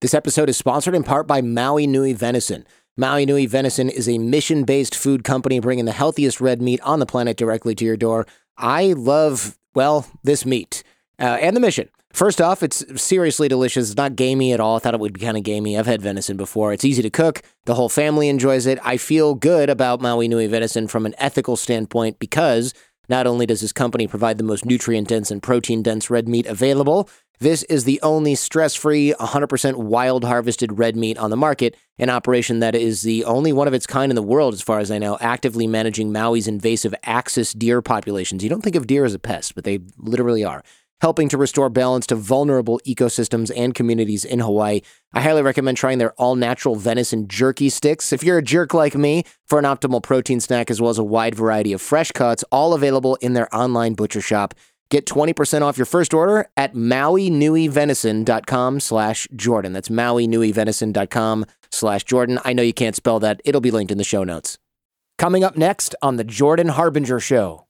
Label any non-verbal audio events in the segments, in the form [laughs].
This episode is sponsored in part by Maui Nui Venison. Maui Nui Venison is a mission based food company bringing the healthiest red meat on the planet directly to your door. I love, well, this meat uh, and the mission. First off, it's seriously delicious. It's not gamey at all. I thought it would be kind of gamey. I've had venison before. It's easy to cook. The whole family enjoys it. I feel good about Maui Nui venison from an ethical standpoint because not only does this company provide the most nutrient dense and protein dense red meat available, this is the only stress free, 100% wild harvested red meat on the market, an operation that is the only one of its kind in the world, as far as I know, actively managing Maui's invasive axis deer populations. You don't think of deer as a pest, but they literally are helping to restore balance to vulnerable ecosystems and communities in Hawaii. I highly recommend trying their all natural venison jerky sticks. If you're a jerk like me, for an optimal protein snack as well as a wide variety of fresh cuts, all available in their online butcher shop. Get 20% off your first order at mauinuivenison.com slash Jordan. That's mauinuivenison.com slash Jordan. I know you can't spell that. It'll be linked in the show notes. Coming up next on The Jordan Harbinger Show.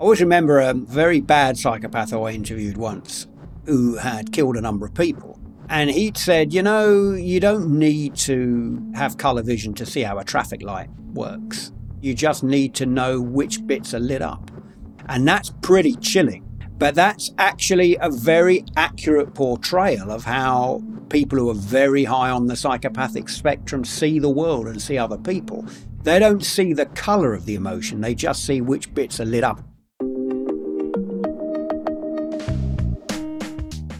I always remember a very bad psychopath I interviewed once who had killed a number of people. And he'd said, you know, you don't need to have colour vision to see how a traffic light works. You just need to know which bits are lit up. And that's pretty chilling. But that's actually a very accurate portrayal of how people who are very high on the psychopathic spectrum see the world and see other people. They don't see the colour of the emotion, they just see which bits are lit up.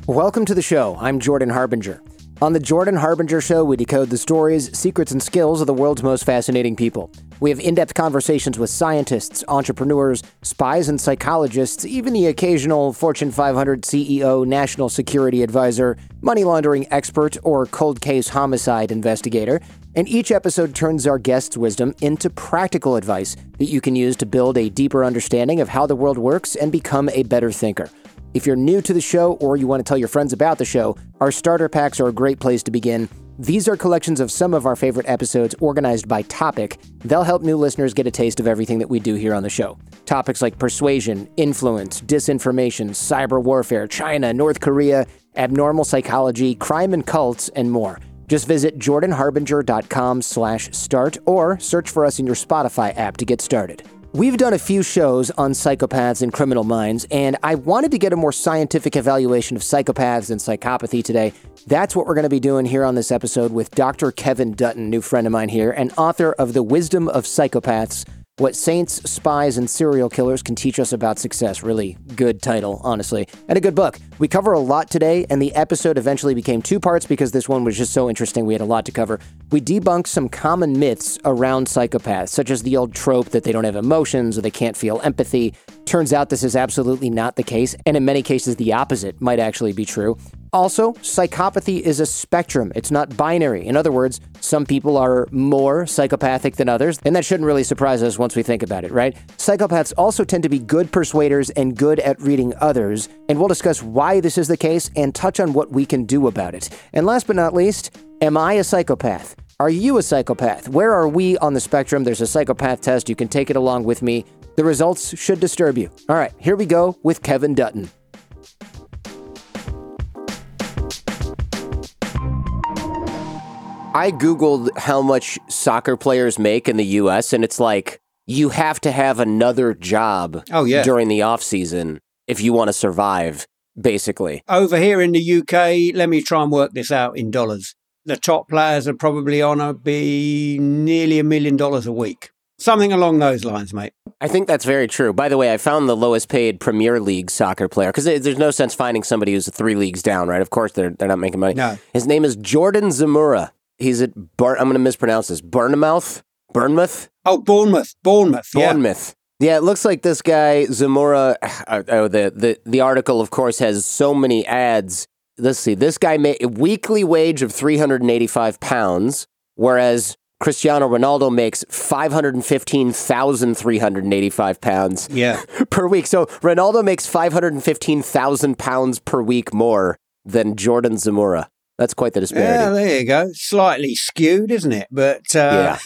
Welcome to the show. I'm Jordan Harbinger. On the Jordan Harbinger Show, we decode the stories, secrets, and skills of the world's most fascinating people. We have in depth conversations with scientists, entrepreneurs, spies, and psychologists, even the occasional Fortune 500 CEO, national security advisor, money laundering expert, or cold case homicide investigator. And each episode turns our guests' wisdom into practical advice that you can use to build a deeper understanding of how the world works and become a better thinker. If you're new to the show or you want to tell your friends about the show, our starter packs are a great place to begin. These are collections of some of our favorite episodes organized by topic. They'll help new listeners get a taste of everything that we do here on the show. Topics like persuasion, influence, disinformation, cyber warfare, China, North Korea, abnormal psychology, crime and cults, and more. Just visit jordanharbinger.com slash start or search for us in your Spotify app to get started. We've done a few shows on psychopaths and criminal minds, and I wanted to get a more scientific evaluation of psychopaths and psychopathy today. That's what we're going to be doing here on this episode with Dr. Kevin Dutton, new friend of mine here, and author of The Wisdom of Psychopaths what Saints, Spies, and Serial Killers Can Teach Us About Success. Really good title, honestly. And a good book. We cover a lot today, and the episode eventually became two parts because this one was just so interesting. We had a lot to cover. We debunked some common myths around psychopaths, such as the old trope that they don't have emotions or they can't feel empathy. Turns out this is absolutely not the case, and in many cases, the opposite might actually be true. Also, psychopathy is a spectrum. It's not binary. In other words, some people are more psychopathic than others, and that shouldn't really surprise us once we think about it, right? Psychopaths also tend to be good persuaders and good at reading others, and we'll discuss why this is the case and touch on what we can do about it. And last but not least, am I a psychopath? Are you a psychopath? Where are we on the spectrum? There's a psychopath test. You can take it along with me. The results should disturb you. All right, here we go with Kevin Dutton. I Googled how much soccer players make in the US, and it's like you have to have another job oh, yeah. during the off season if you want to survive, basically. Over here in the UK, let me try and work this out in dollars. The top players are probably on to be nearly a million dollars a week. Something along those lines, mate. I think that's very true. By the way, I found the lowest paid Premier League soccer player because there's no sense finding somebody who's three leagues down, right? Of course, they're they're not making money. No. His name is Jordan Zemura. He's at Bar- I'm going to mispronounce this. Bournemouth, Bournemouth. Oh, Bournemouth, Bournemouth, Bournemouth. Yeah. yeah, it looks like this guy Zemura. [sighs] Uh, oh, the the the article, of course, has so many ads. Let's see. This guy made a weekly wage of 385 pounds, whereas Cristiano Ronaldo makes 515,385 pounds yeah. [laughs] per week. So Ronaldo makes 515,000 pounds per week more than Jordan Zemura. That's quite the disparity. Yeah, there you go. Slightly skewed, isn't it? But uh,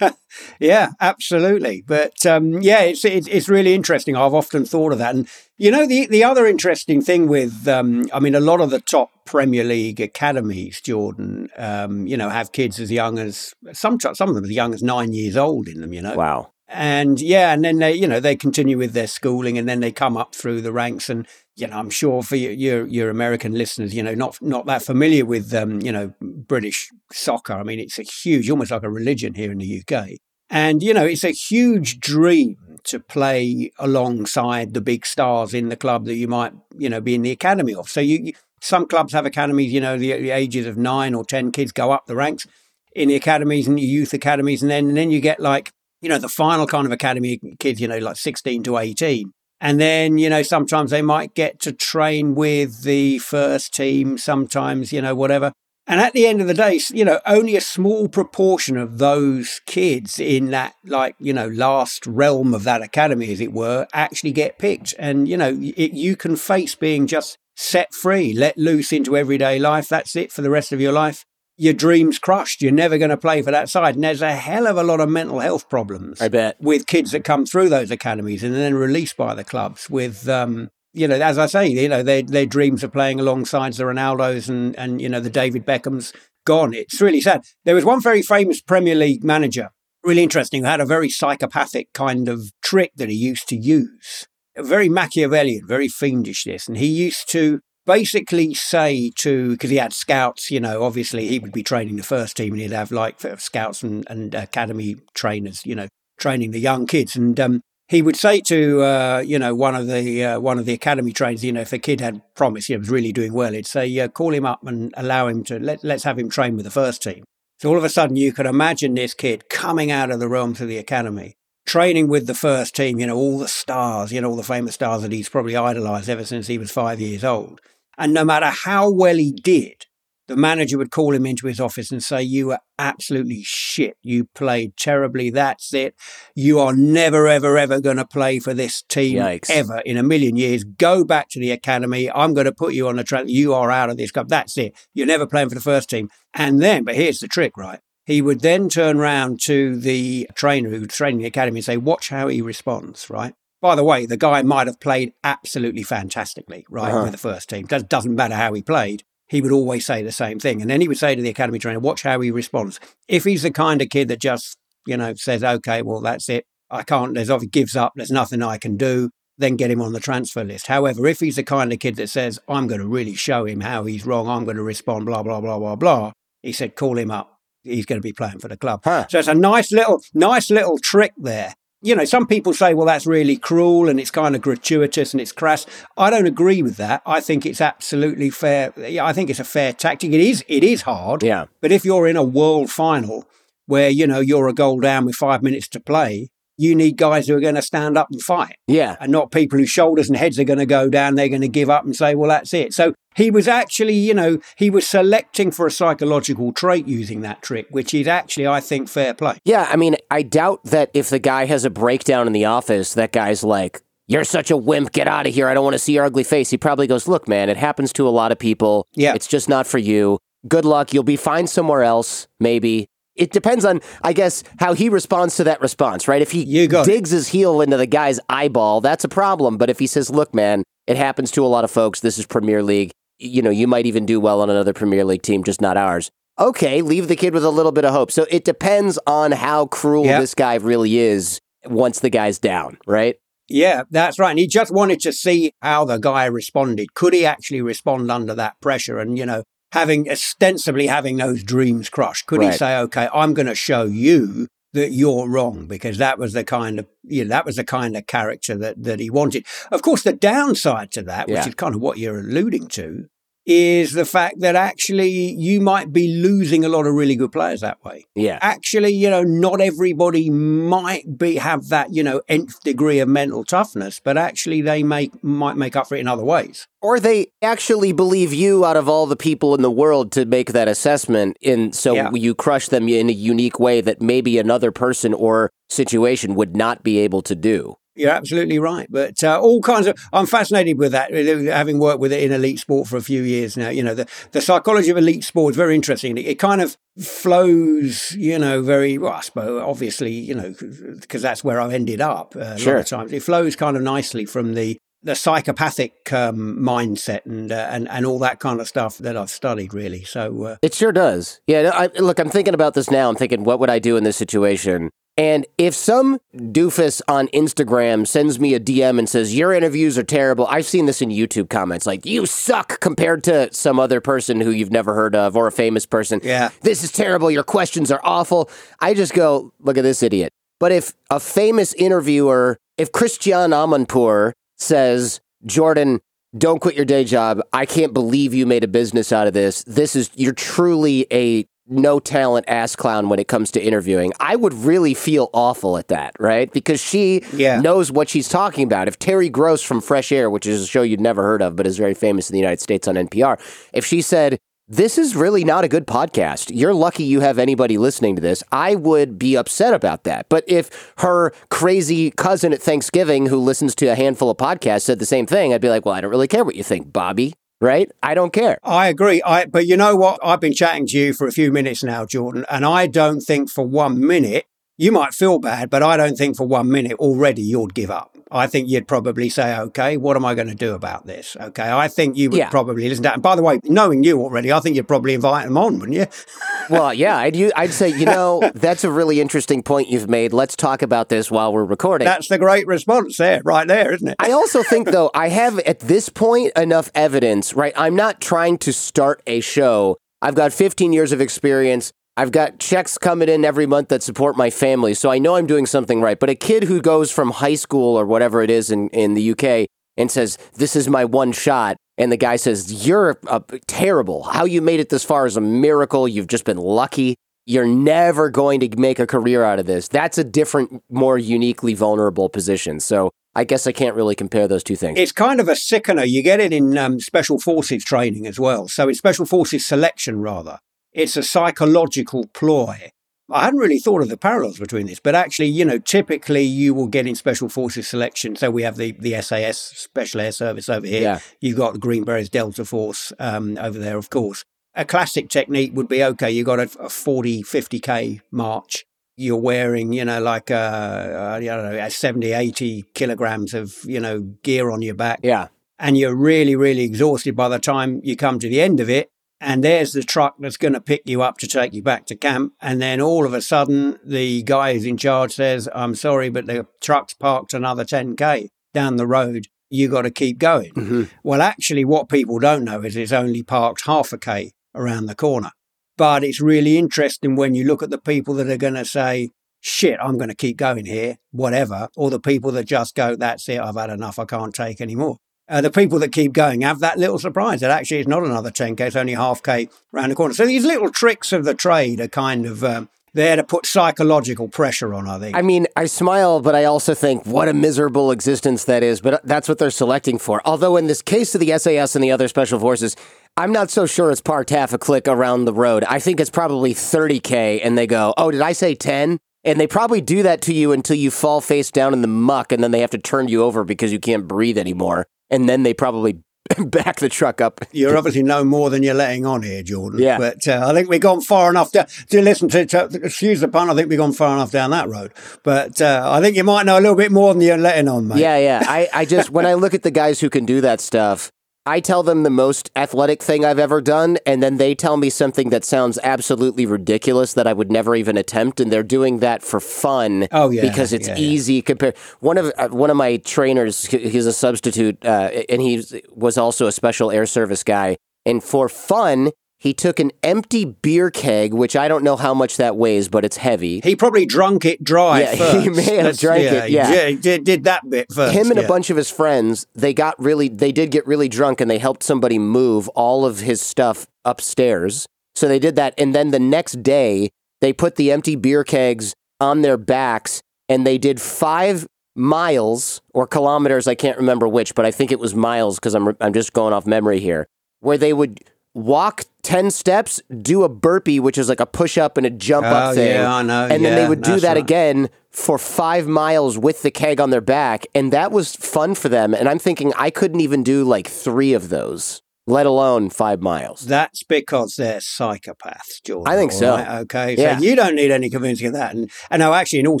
yeah, [laughs] yeah, absolutely. But um, yeah, it's, it's, it's really interesting. I've often thought of that, and you know, the the other interesting thing with, um, I mean, a lot of the top Premier League academies, Jordan, um, you know, have kids as young as some some of them as young as nine years old in them. You know, wow. And yeah, and then they, you know, they continue with their schooling, and then they come up through the ranks. And you know, I'm sure for your your, your American listeners, you know, not not that familiar with, um, you know, British soccer. I mean, it's a huge, almost like a religion here in the UK. And you know, it's a huge dream to play alongside the big stars in the club that you might, you know, be in the academy of. So you, some clubs have academies, you know, the, the, ages of nine or 10 kids go up the ranks in the academies and the youth academies. And then, and then you get like, you know, the final kind of academy kids, you know, like 16 to 18. And then, you know, sometimes they might get to train with the first team, sometimes, you know, whatever. And at the end of the day, you know, only a small proportion of those kids in that, like, you know, last realm of that academy, as it were, actually get picked. And, you know, it, you can face being just set free, let loose into everyday life. That's it for the rest of your life. Your dreams crushed. You're never going to play for that side. And there's a hell of a lot of mental health problems. I bet. With kids that come through those academies and then released by the clubs with, um, you know, as I say, you know, their their dreams of playing alongside the Ronaldos and and you know the David Beckhams gone. It's really sad. There was one very famous Premier League manager, really interesting, who had a very psychopathic kind of trick that he used to use. Very Machiavellian, very fiendish. This, and he used to basically say to because he had scouts. You know, obviously he would be training the first team, and he'd have like scouts and, and academy trainers. You know, training the young kids, and um, he would say to uh, you know one of the uh, one of the academy trainers, you know, if a kid had promise, he was really doing well, he'd say, uh, call him up and allow him to let let's have him train with the first team. So all of a sudden, you could imagine this kid coming out of the realms of the academy, training with the first team. You know, all the stars, you know, all the famous stars that he's probably idolized ever since he was five years old. And no matter how well he did, the manager would call him into his office and say, You were absolutely shit. You played terribly. That's it. You are never, ever, ever going to play for this team Yikes. ever in a million years. Go back to the academy. I'm going to put you on the track. You are out of this club. That's it. You're never playing for the first team. And then, but here's the trick, right? He would then turn round to the trainer who's training the academy and say, Watch how he responds, right? By the way, the guy might have played absolutely fantastically, right, uh-huh. with the first team. Does, doesn't matter how he played he would always say the same thing. And then he would say to the academy trainer, watch how he responds. If he's the kind of kid that just, you know, says, okay, well, that's it. I can't, there's obviously gives up. There's nothing I can do. Then get him on the transfer list. However, if he's the kind of kid that says, I'm going to really show him how he's wrong, I'm going to respond, blah, blah, blah, blah, blah, he said, call him up. He's going to be playing for the club. Huh. So it's a nice little, nice little trick there you know, some people say, well, that's really cruel and it's kind of gratuitous and it's crass. I don't agree with that. I think it's absolutely fair. I think it's a fair tactic. It is, it is hard. Yeah. But if you're in a world final where, you know, you're a goal down with five minutes to play, you need guys who are going to stand up and fight. Yeah. And not people whose shoulders and heads are going to go down. They're going to give up and say, well, that's it. So he was actually, you know, he was selecting for a psychological trait using that trick, which is actually, I think, fair play. Yeah. I mean, I doubt that if the guy has a breakdown in the office, that guy's like, you're such a wimp. Get out of here. I don't want to see your ugly face. He probably goes, look, man, it happens to a lot of people. Yeah. It's just not for you. Good luck. You'll be fine somewhere else, maybe it depends on, I guess, how he responds to that response, right? If he digs his heel into the guy's eyeball, that's a problem. But if he says, look, man, it happens to a lot of folks. This is Premier League. You know, you might even do well on another Premier League team, just not ours. Okay, leave the kid with a little bit of hope. So it depends on how cruel yep. this guy really is once the guy's down, right? Yeah, that's right. And he just wanted to see how the guy responded. Could he actually respond under that pressure? And, you know, having ostensibly having those dreams crushed? Could right. he say, okay, I'm going to show you that you're wrong because that was the kind of you know that was the kind of character that that he wanted. Of course, the downside to that, which yeah. is kind of what you're alluding to, is the fact that actually you might be losing a lot of really good players that way. Yeah. Actually, you know, not everybody might be have that, you know, nth degree of mental toughness, but actually they make might make up for it in other ways. Or they actually believe you out of all the people in the world to make that assessment and so yeah. you crush them in a unique way that maybe another person or situation would not be able to do. You're absolutely right. But uh, all kinds of, I'm fascinated with that, having worked with it in elite sport for a few years now. You know, the, the psychology of elite sport is very interesting. It, it kind of flows, you know, very, well, I suppose, obviously, you know, because that's where I've ended up uh, a sure. lot of times. It flows kind of nicely from the the psychopathic um, mindset and, uh, and and all that kind of stuff that I've studied really. So uh, it sure does. Yeah. I, look, I'm thinking about this now. I'm thinking, what would I do in this situation? And if some doofus on Instagram sends me a DM and says, Your interviews are terrible, I've seen this in YouTube comments like, You suck compared to some other person who you've never heard of or a famous person. Yeah. This is terrible. Your questions are awful. I just go, Look at this idiot. But if a famous interviewer, if Christiane Amanpour says, Jordan, don't quit your day job. I can't believe you made a business out of this. This is, you're truly a no talent ass clown when it comes to interviewing. I would really feel awful at that, right? Because she yeah. knows what she's talking about. If Terry Gross from Fresh Air, which is a show you'd never heard of, but is very famous in the United States on NPR, if she said, this is really not a good podcast. You're lucky you have anybody listening to this. I would be upset about that. But if her crazy cousin at Thanksgiving who listens to a handful of podcasts said the same thing, I'd be like, well, I don't really care what you think, Bobby. Right? I don't care. I agree. I but you know what? I've been chatting to you for a few minutes now, Jordan, and I don't think for one minute you might feel bad, but I don't think for one minute already you'd give up. I think you'd probably say, okay, what am I going to do about this? Okay. I think you would yeah. probably listen to that. And by the way, knowing you already, I think you'd probably invite them on, wouldn't you? [laughs] well, yeah, I'd, I'd say, you know, that's a really interesting point you've made. Let's talk about this while we're recording. That's the great response there, right there, isn't it? I also think, though, I have at this point enough evidence, right? I'm not trying to start a show. I've got 15 years of experience. I've got checks coming in every month that support my family, so I know I'm doing something right. But a kid who goes from high school or whatever it is in, in the UK and says, This is my one shot, and the guy says, You're uh, terrible. How you made it this far is a miracle. You've just been lucky. You're never going to make a career out of this. That's a different, more uniquely vulnerable position. So I guess I can't really compare those two things. It's kind of a sickener. You get it in um, special forces training as well. So, in special forces selection, rather. It's a psychological ploy. I hadn't really thought of the parallels between this, but actually, you know, typically you will get in special forces selection. So we have the, the SAS, Special Air Service over here. Yeah. You've got the Green Berets Delta Force um, over there, of course. A classic technique would be okay, You've got a, a 40, 50K march. You're wearing, you know, like, uh, I don't know, 70, 80 kilograms of, you know, gear on your back. Yeah. And you're really, really exhausted by the time you come to the end of it and there's the truck that's going to pick you up to take you back to camp. And then all of a sudden, the guy who's in charge says, I'm sorry, but the truck's parked another 10K down the road. You got to keep going. Mm-hmm. Well, actually, what people don't know is it's only parked half a K around the corner. But it's really interesting when you look at the people that are going to say, shit, I'm going to keep going here, whatever, or the people that just go, that's it, I've had enough, I can't take anymore uh, the people that keep going have that little surprise that actually it's not another 10k, it's only half k around the corner. So these little tricks of the trade are kind of um, there to put psychological pressure on, I think. I mean, I smile, but I also think what a miserable existence that is. But that's what they're selecting for. Although, in this case of the SAS and the other special forces, I'm not so sure it's parked half a click around the road. I think it's probably 30K, and they go, Oh, did I say 10? And they probably do that to you until you fall face down in the muck, and then they have to turn you over because you can't breathe anymore and then they probably [laughs] back the truck up. You're obviously no more than you're letting on here, Jordan. Yeah. But uh, I think we've gone far enough to, to listen to, to, excuse the pun, I think we've gone far enough down that road. But uh, I think you might know a little bit more than you're letting on, mate. Yeah, yeah. I, I just, when I look at the guys who can do that stuff, I tell them the most athletic thing I've ever done, and then they tell me something that sounds absolutely ridiculous that I would never even attempt, and they're doing that for fun. Oh yeah, because it's yeah, easy yeah. compared. One of uh, one of my trainers, he's a substitute, uh, and he was also a special air service guy, and for fun, he took an empty beer keg, which I don't know how much that weighs, but it's heavy. He probably drunk it dry. Yeah, first. [laughs] he may have That's, drank yeah, it. Yeah, he did, did that bit first. Him and yeah. a bunch of his friends, they got really, they did get really drunk, and they helped somebody move all of his stuff upstairs. So they did that, and then the next day, they put the empty beer kegs on their backs, and they did five miles or kilometers. I can't remember which, but I think it was miles because I'm I'm just going off memory here, where they would walk 10 steps, do a burpee, which is like a push up and a jump up Oh, thing. yeah, I know. And then they would do that right. again for five miles with the keg on their back. And that was fun for them. And I'm thinking I couldn't even do like three of those, let alone five miles. That's because they're psychopaths, Jordan. I think so. right? Okay, Yeah. so you don't need any convincing of that. And and no, actually, in all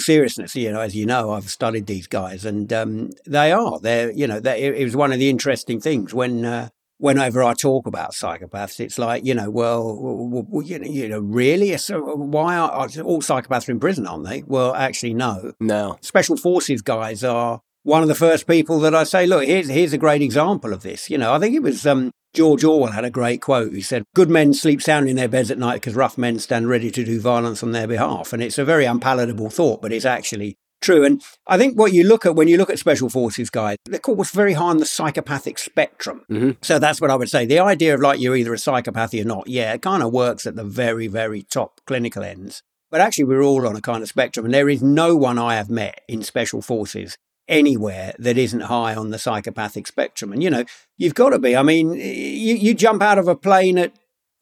seriousness, you know, as you know, I've studied these guys, and um, they are. They're, you know, they, it, it was one of the interesting things when. Uh, Whenever I talk about psychopaths, it's like you know, well, you know, you know, really, so why are are all psychopaths are in prison, aren't they? Well, actually, no No. special forces guys are one of the first people that I say, look, here's here's a great example of this. You know, I think it was um, George Orwell had a great quote. He said, "Good men sleep sound in their beds at night because rough men stand ready to do violence on their behalf." And it's a very unpalatable thought, but it's actually true. And I think what you look at when you look at special forces guys, they're called what's very high on the psychopathic spectrum. Mhm. So that's what I would say. The idea of like you're either a psychopath or not, yeah, it kind of works at the very, very top clinical ends. But actually, we're all on a kind of spectrum, and there is no one I have met in special forces anywhere that isn't high on the psychopathic spectrum. And you know, you've got to be. I mean, you, you jump out of a plane at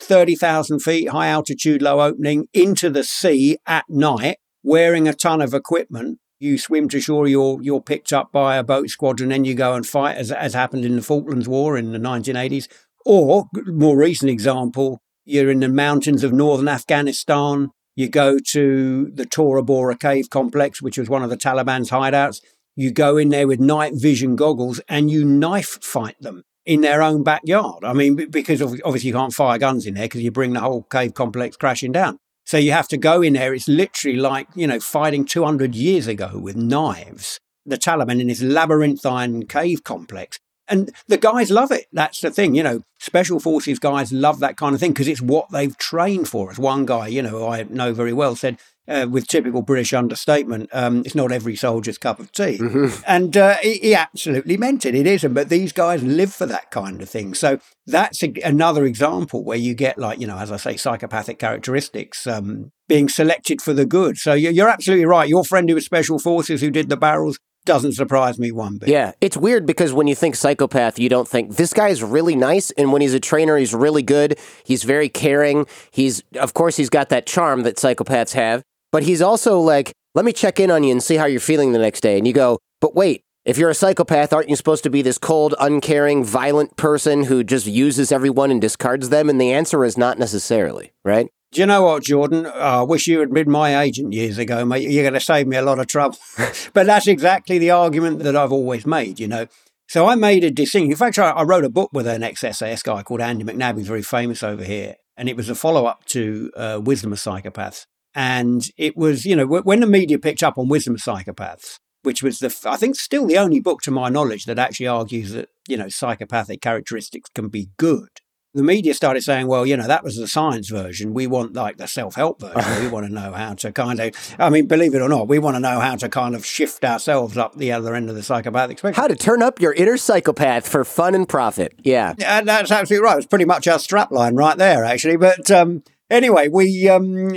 30,000 feet, high altitude, low opening, into the sea at night, wearing a ton of equipment. You swim to shore, you're, you're picked up by a boat squadron, then you go and fight, as, as happened in the Falklands War in the 1980s. Or, more recent example, you're in the mountains of northern Afghanistan. You go to the Tora Bora cave complex, which was one of the Taliban's hideouts. You go in there with night vision goggles and you knife fight them in their own backyard. I mean, because obviously you can't fire guns in there because you bring the whole cave complex crashing down. So you have to go in there. It's literally like, you know, fighting 200 years ago with knives. The Taliban in this labyrinthine cave complex. And the guys love it. That's the thing, you know, special forces guys love that kind of thing because it's what they've trained for. As one guy, you know, I know very well said, uh, with typical British understatement, um, it's not every soldier's cup of tea. And uh, he, he absolutely meant it. It isn't. But these guys live for that kind of thing. So that's a, another example where you get, like, you know, as I say, psychopathic characteristics um, being selected for the good. So you're, you're absolutely right. Your friend who was special forces who did the barrels doesn't surprise me one bit. Yeah, it's weird because when you think psychopath, you don't think this guy is really nice, and when he's a trainer, he's really good. He's very caring. He's, of course, he's got that charm that psychopaths have, but he's also like, let me check in on you and see how you're feeling the next day. And you go, but wait, if you're a psychopath, aren't you supposed to be this cold, uncaring, violent person who just uses everyone and discards them? And the answer is not necessarily, right? Do you know what, Jordan? Oh, I wish you had been my agent years ago, mate. You're going to save me a lot of trouble. [laughs] but that's exactly the argument that I've always made, you know. So I made a distinction. In fact, I, wrote a book with an ex-SAS guy called Andy McNab, who's very famous over here. And it was a follow-up to uh, Wisdom of Psychopaths. And it was, you know, when the media picked up on Wisdom Psychopaths, which was the, I think, still the only book to my knowledge that actually argues that, you know, psychopathic characteristics can be good the media started saying, well, you know, that was the science version. We want like the self help version. we [laughs] want to know how to kind of, I mean, believe it or not, we want to know how to kind of shift ourselves up the other end of the psychopathic spectrum. How to turn up your inner psychopath for fun and profit. Yeah. Yeah, that's absolutely right. It's pretty much our strapline right there, actually. But um, anyway, we um,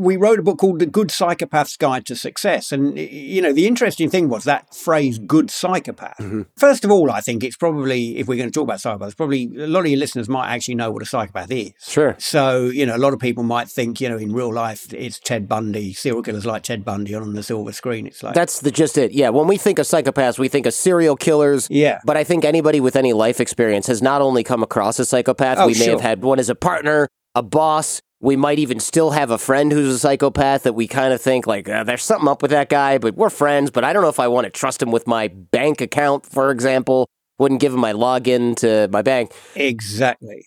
we wrote a book called The Good Psychopath's Guide to Success, and you know the interesting thing was that phrase "good psychopath." First of all, I think it's probably if we're going to talk about psychopaths, probably a lot of your listeners might actually know what a psychopath is. Sure. So, you know, a lot of people might think, you know, in real life, it's Ted Bundy, serial killers like Ted Bundy on the silver screen. It's like, That's the just it. Yeah. When we think of psychopaths, we think of serial killers. yeah. But I think anybody with any life experience has not only come across a psychopath, Oh, we may sure. have had one as a partner, a boss. We might even still have a friend who's a psychopath that we kind of think like uh, there's something up with that guy, but we're friends. But I don't know if I want to trust him with my bank account, for example. Wouldn't give him my login to my bank. Exactly.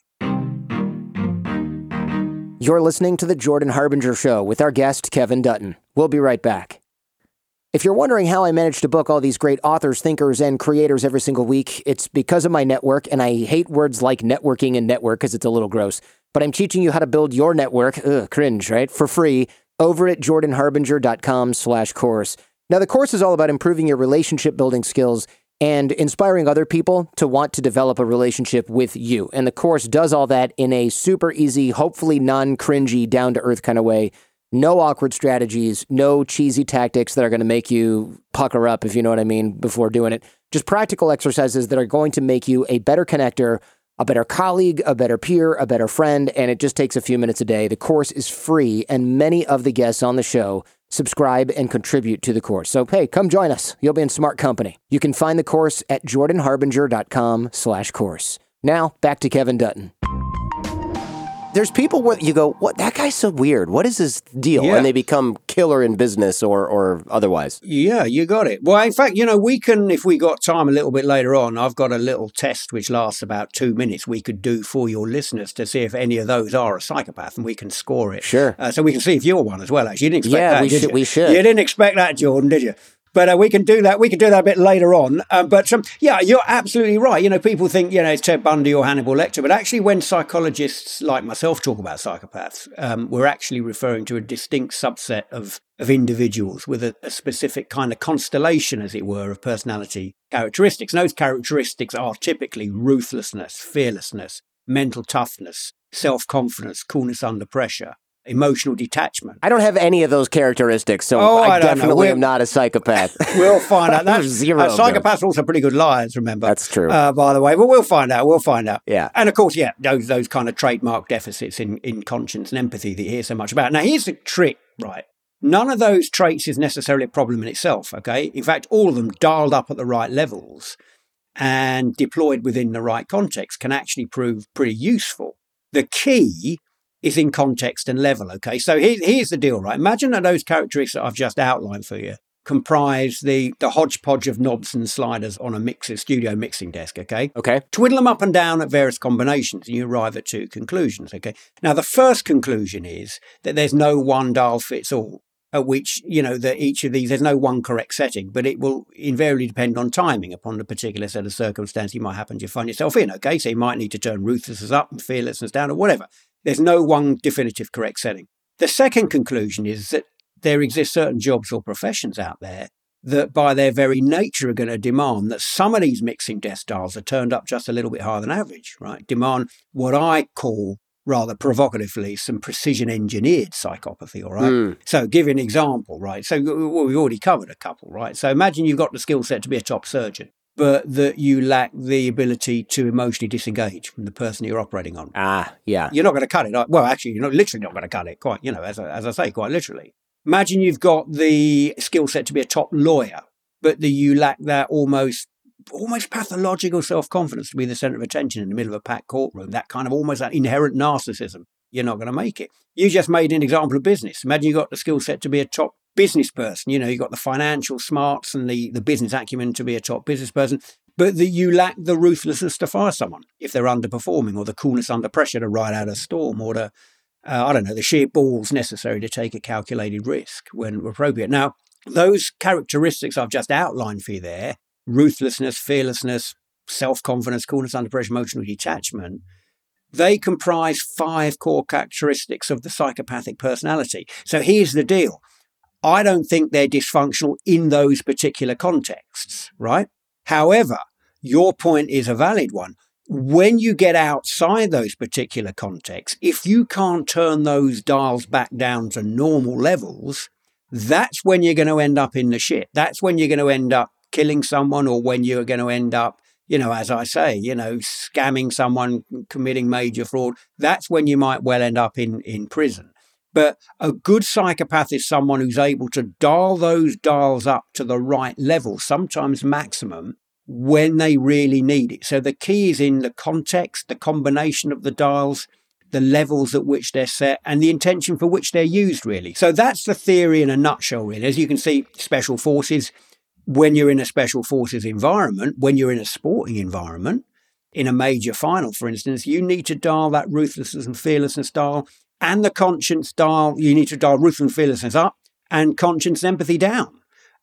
You're listening to The Jordan Harbinger Show with our guest, Kevin Dutton. We'll be right back. If you're wondering how I manage to book all these great authors, thinkers, and creators every single week, it's because of my network, and I hate words like networking and network because it's a little gross. But I'm teaching you how to build your network, ugh, cringe, right? For free over at jordanharbinger.com slash course. Now, the course is all about improving your relationship building skills and inspiring other people to want to develop a relationship with you. And the course does all that in a super easy, hopefully non cringy, down to earth kind of way. No awkward strategies, no cheesy tactics that are going to make you pucker up, if you know what I mean, before doing it. Just practical exercises that are going to make you a better connector, a better colleague, a better peer, a better friend, and it just takes a few minutes a day. The course is free, and many of the guests on the show subscribe and contribute to the course. So hey, come join us. You'll be in smart company. You can find the course at jordanharbinger.com slash course. Now, back to Kevin Dutton. There's people where you go, what? That guy's so weird. What is his deal? Yeah. And they become killer in business or, or otherwise. Yeah, you got it. Well, in fact, you know, we can, if we got time a little bit later on, I've got a little test which lasts about two minutes we could do for your listeners to see if any of those are a psychopath and we can score it. Sure. Uh, so we can see if you're one as well, actually. You didn't expect Yeah, that, we should- you? we should. You didn't expect that, Jordan, did you? But uh, we can do that. We can do that a bit later on. Um, but um, yeah, you're absolutely right. You know, people think you know it's Ted Bundy or Hannibal Lecter, but actually, when psychologists like myself talk about psychopaths, um, we're actually referring to a distinct subset of of individuals with a, a specific kind of constellation, as it were, of personality characteristics. And those characteristics are typically ruthlessness, fearlessness, mental toughness, self confidence, coolness under pressure, emotional detachment. I don't have any of those characteristics, so Oh, I, I definitely am not a psychopath. We'll find out. [laughs] That's Zero Uh, psychopaths are also pretty good liars. Remember, That's true. Uh, by the way, but we'll find out. We'll find out. Yeah. and of course, yeah, those those kind of trademark deficits in in conscience and empathy that you hear so much about. Now, here's the trick, right? None of those traits is necessarily a problem in itself. Okay, in fact, all of them dialed up at the right levels and deployed within the right context can actually prove pretty useful. The key is in context and level. Okay, so here, here's the deal, right? Imagine that those characteristics that I've just outlined for you comprise the the hodgepodge of knobs and sliders on a mixer studio mixing desk. Okay, okay. twiddle them up and down at various combinations, and you arrive at two conclusions. Okay, now the first conclusion is that there's no one dial fits all. At which you know that each of these there's no one correct setting, but it will invariably depend on timing upon the particular set of circumstances you might happen to find yourself in. Okay, so you might need to turn ruthlessness up and fearlessness down, or whatever. There's no one definitive correct setting. The second conclusion is that there exist certain jobs or professions out there that by their very nature are going to demand that some of these mixing desk dials are turned up just a little bit higher than average, right? Demand what I call rather provocatively some precision engineered psychopathy, all right? Hmm. So give you an example, right? So well, we've already covered a couple, right? So imagine you've got the skill set to be a top surgeon, but that you lack the ability to emotionally disengage from the person you're operating on Ah, yeah. you're not going to cut it. Well, actually, you're not literally not going to cut it. Quite, you know, as I, as I say, quite literally. Imagine you've got the skill set to be a top lawyer, but that you lack that almost almost pathological self confidence to be the center of attention in the middle of a packed courtroom. That kind of almost that inherent narcissism. You're not going to make it. You just made an example of business. Imagine you got the skill set to be a top business person. You know, you've got the financial smarts and the, the business acumen to be a top business person, but that you lack the ruthlessness to fire someone if they're underperforming, or the coolness under pressure to ride out a storm, or the uh, I don't know the sheer balls necessary to take a calculated risk when appropriate. Now, those characteristics I've just outlined for you there ruthlessness, fearlessness, self confidence, coolness under pressure, emotional detachment they comprise five core characteristics of the psychopathic personality. So here's the deal I don't think they're dysfunctional in those particular contexts, right? However, your point is a valid one. When you get outside those particular contexts, if you can't turn those dials back down to normal levels, that's when you're going to end up in the shit. That's when you're going to end up killing someone or when you're going to end up, you know, as I say, you know, scamming someone, committing major fraud. That's when you might well end up in, in prison. But a good psychopath is someone who's able to dial those dials up to the right level, sometimes maximum, when they really need it. So the key is in the context, the combination of the dials, the levels at which they're set, and the intention for which they're used, really. So that's the theory in a nutshell, really. As you can see, special forces, when you're in a special forces environment, when you're in a sporting environment, in a major final, for instance, you need to dial that ruthlessness and fearlessness dial and the conscience dial. You need to dial ruthlessness and fearlessness up and conscience and empathy down.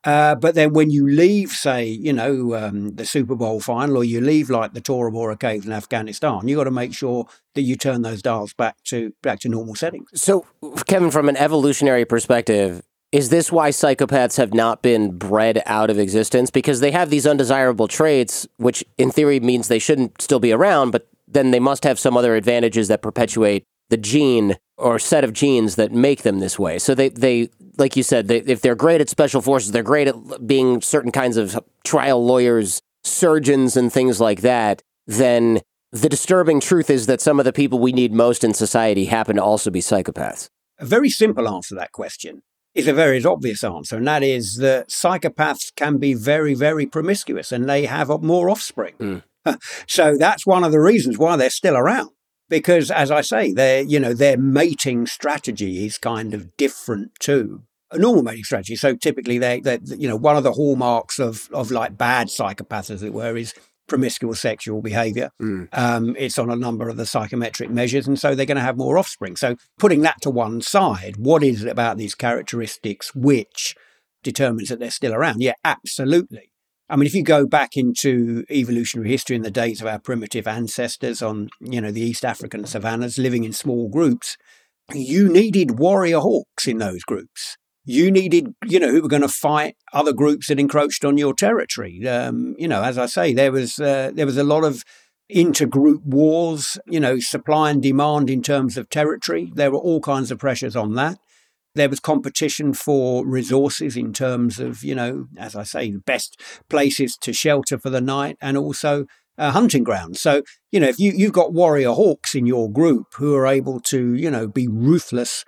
Uh, but then when you leave, say, you know, um, the Super Bowl final, or you leave like the Tora Bora Caves in Afghanistan, you've got to make sure that you turn those dials back to back to normal settings. So, Kevin, from an evolutionary perspective, is this why psychopaths have not been bred out of existence? Because they have these undesirable traits, which in theory means they shouldn't still be around, but then they must have some other advantages that perpetuate the gene or set of genes that make them this way. So they, they like you said, they, if they're great at special forces, they're great at being certain kinds of trial lawyers, surgeons, and things like that, then the disturbing truth is that some of the people we need most in society happen to also be psychopaths. A very simple answer to that question is a very obvious answer, and that is that psychopaths can be very, very promiscuous and they have more offspring. Mm. [laughs] so that's one of the reasons why they're still around. Because as I say, their you know their mating strategy is kind of different to a normal mating strategy. So typically, they they you know one of the hallmarks of of like bad psychopaths, as it were, is promiscuous sexual behavior. Mm. Um, it's on a number of the psychometric measures, and so they're going to have more offspring. So, putting that to one side, what is it about these characteristics which determines that they're still around? Yeah, absolutely. I mean, if you go back into evolutionary history in the days of our primitive ancestors on, you know, the East African savannas living in small groups, you needed warrior hawks in those groups you needed, you know, who were going to fight other groups that encroached on your territory. Um, you know, as I say, there was uh, there was a lot of intergroup wars. You know, supply and demand in terms of territory. There were all kinds of pressures on that. There was competition for resources in terms of, you know, as I say, the best places to shelter for the night and also uh, hunting grounds. So, you know, if you, you've got warrior hawks in your group who are able to, you know, be ruthless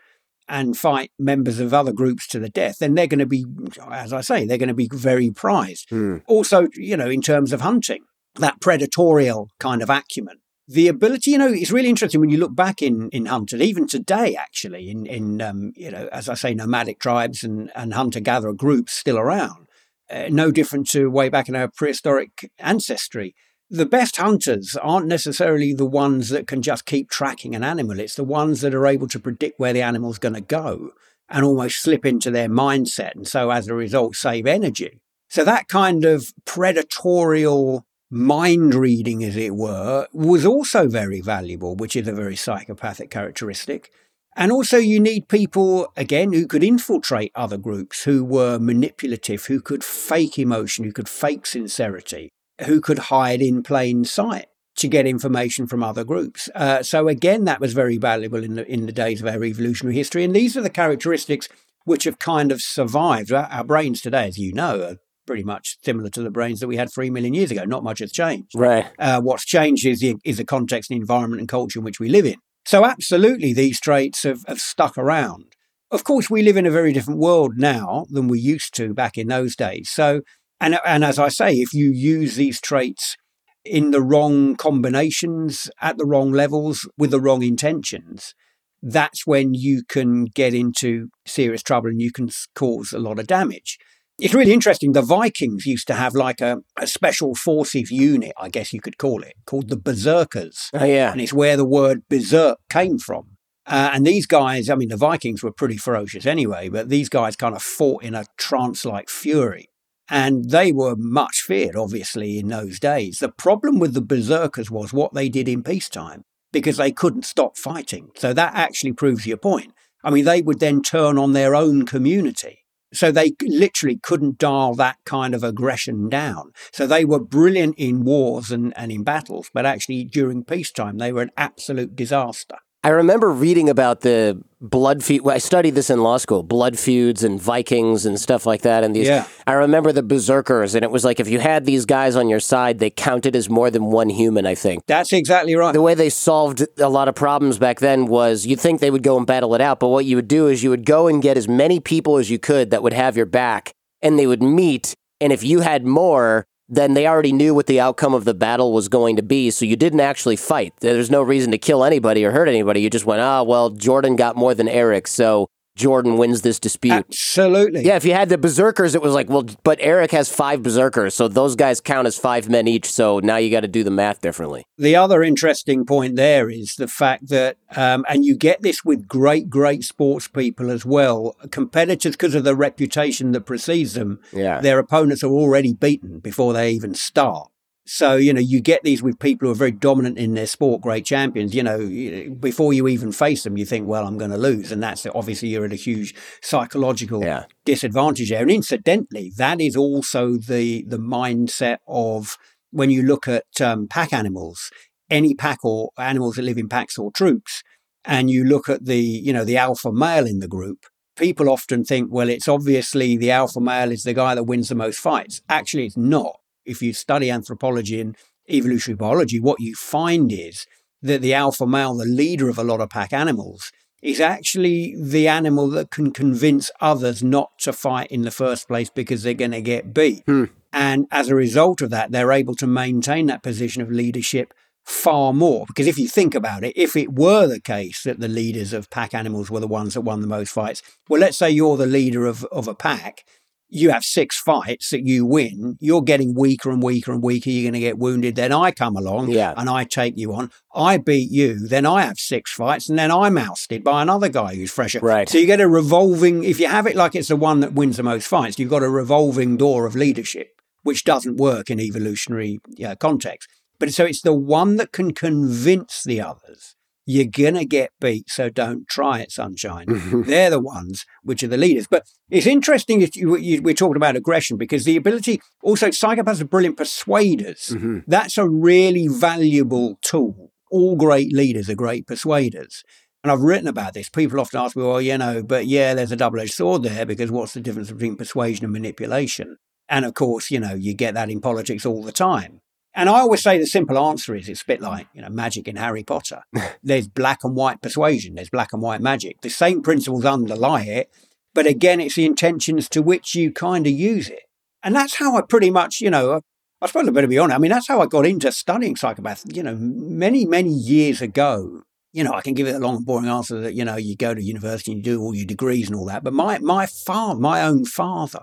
and fight members of other groups to the death, then they're going to be, as I say, they're going to be very prized. Mm. Also, you know, in terms of hunting, that predatorial kind of acumen. The ability, you know, it's really interesting when you look back in in hunting, even today, actually, in in um, you know, as I say, nomadic tribes and and hunter gatherer groups still around. Uh, no different to way back in our prehistoric ancestry the best hunters aren't necessarily the ones that can just keep tracking an animal. It's the ones that are able to predict where the animal's going to go and almost slip into their mindset. And so, as a result, save energy. So, that kind of predatorial mind reading, as it were, was also very valuable, which is a very psychopathic characteristic. And also, you need people, again, who could infiltrate other groups, who were manipulative, who could fake emotion, who could fake sincerity who could hide in plain sight to get information from other groups. Uh, so again, that was very valuable in the in the days of our evolutionary history. And these are the characteristics which have kind of survived. Our, our brains today, as you know, are pretty much similar to the brains that we had three million years ago. Not much has changed. Right. Uh, what's changed is the, is the context and environment and culture in which we live in. So absolutely, these traits have, have stuck around. Of course, we live in a very different world now than we used to back in those days. So and, and as I say, if you use these traits in the wrong combinations, at the wrong levels, with the wrong intentions, that's when you can get into serious trouble and you can cause a lot of damage. It's really interesting. The Vikings used to have like a, a special forces unit, I guess you could call it, called the Berserkers. Oh, yeah. And it's where the word berserk came from. Uh, and these guys, I mean, the Vikings were pretty ferocious anyway, but these guys kind of fought in a trance like fury. And they were much feared, obviously, in those days. The problem with the berserkers was what they did in peacetime because they couldn't stop fighting. So that actually proves your point. I mean, they would then turn on their own community. So they literally couldn't dial that kind of aggression down. So they were brilliant in wars and, and in battles, but actually during peacetime, they were an absolute disaster. I remember reading about the blood feud. Well, I studied this in law school, blood feuds and Vikings and stuff like that. And these, yeah. I remember the berserkers, and it was like if you had these guys on your side, they counted as more than one human. I think that's exactly right. The way they solved a lot of problems back then was you'd think they would go and battle it out, but what you would do is you would go and get as many people as you could that would have your back, and they would meet. And if you had more, then they already knew what the outcome of the battle was going to be. So you didn't actually fight. There's no reason to kill anybody or hurt anybody. You just went, ah, oh, well, Jordan got more than Eric. So Jordan wins this dispute. Absolutely. Yeah, if you had the berserkers, it was like, well, but Eric has five berserkers, so those guys count as five men each. So now you got to do the math differently. The other interesting point there is the fact that, um, and you get this with great, great sports people as well. Competitors, because of the reputation that precedes them, yeah. their opponents are already beaten before they even start. So, you know, you get these with people who are very dominant in their sport, great champions. You know, before you even face them, you think, well, I'm going to lose. And that's obviously you're at a huge psychological yeah. disadvantage there. And incidentally, that is also the, the mindset of when you look at um, pack animals, any pack or animals that live in packs or troops, and you look at the, you know, the alpha male in the group, people often think, well, it's obviously the alpha male is the guy that wins the most fights. Actually, it's not if you study anthropology and evolutionary biology, what you find is that the alpha male, the leader of a lot of pack animals, is actually the animal that can convince others not to fight in the first place because they're going to get beat. Hmm. And as a result of that, they're able to maintain that position of leadership far more. Because if you think about it, if it were the case that the leaders of pack animals were the ones that won the most fights, well, let's say you're the leader of, of a pack you have six fights that you win, you're getting weaker and weaker and weaker. You're going to get wounded. Then I come along Yeah. and I take you on. I beat you. Then I have six fights and then I'm ousted by another guy who's fresher. Right. So you get a revolving, if you have it like it's the one that wins the most fights, you've got a revolving door of leadership, which doesn't work in evolutionary uh, context. But so it's the one that can convince the others. You're going to get beat, so don't try it, sunshine. They're the ones which are the leaders. But it's interesting that you, you, we're talking about aggression because the ability, also, psychopaths are brilliant persuaders. Mhm. That's a really valuable tool. All great leaders are great persuaders. And I've written about this. People often ask me, well, you know, but yeah, there's a double edged sword there because what's the difference between persuasion and manipulation? And of course, you know, you get that in politics all the time. And I always say the simple answer is it's a bit like, you know, magic in Harry Potter. [laughs] there's black and white persuasion, there's black and white magic. The same principles underlie it, but again, it's the intentions to which you kind of use it. And that's how I pretty much, you know, I suppose I better be honest. I mean, that's how I got into studying psychopath, you know, many, many years ago. You know, I can give it a long and boring answer that, you know, you go to university and you do all your degrees and all that. But my, my father, my own father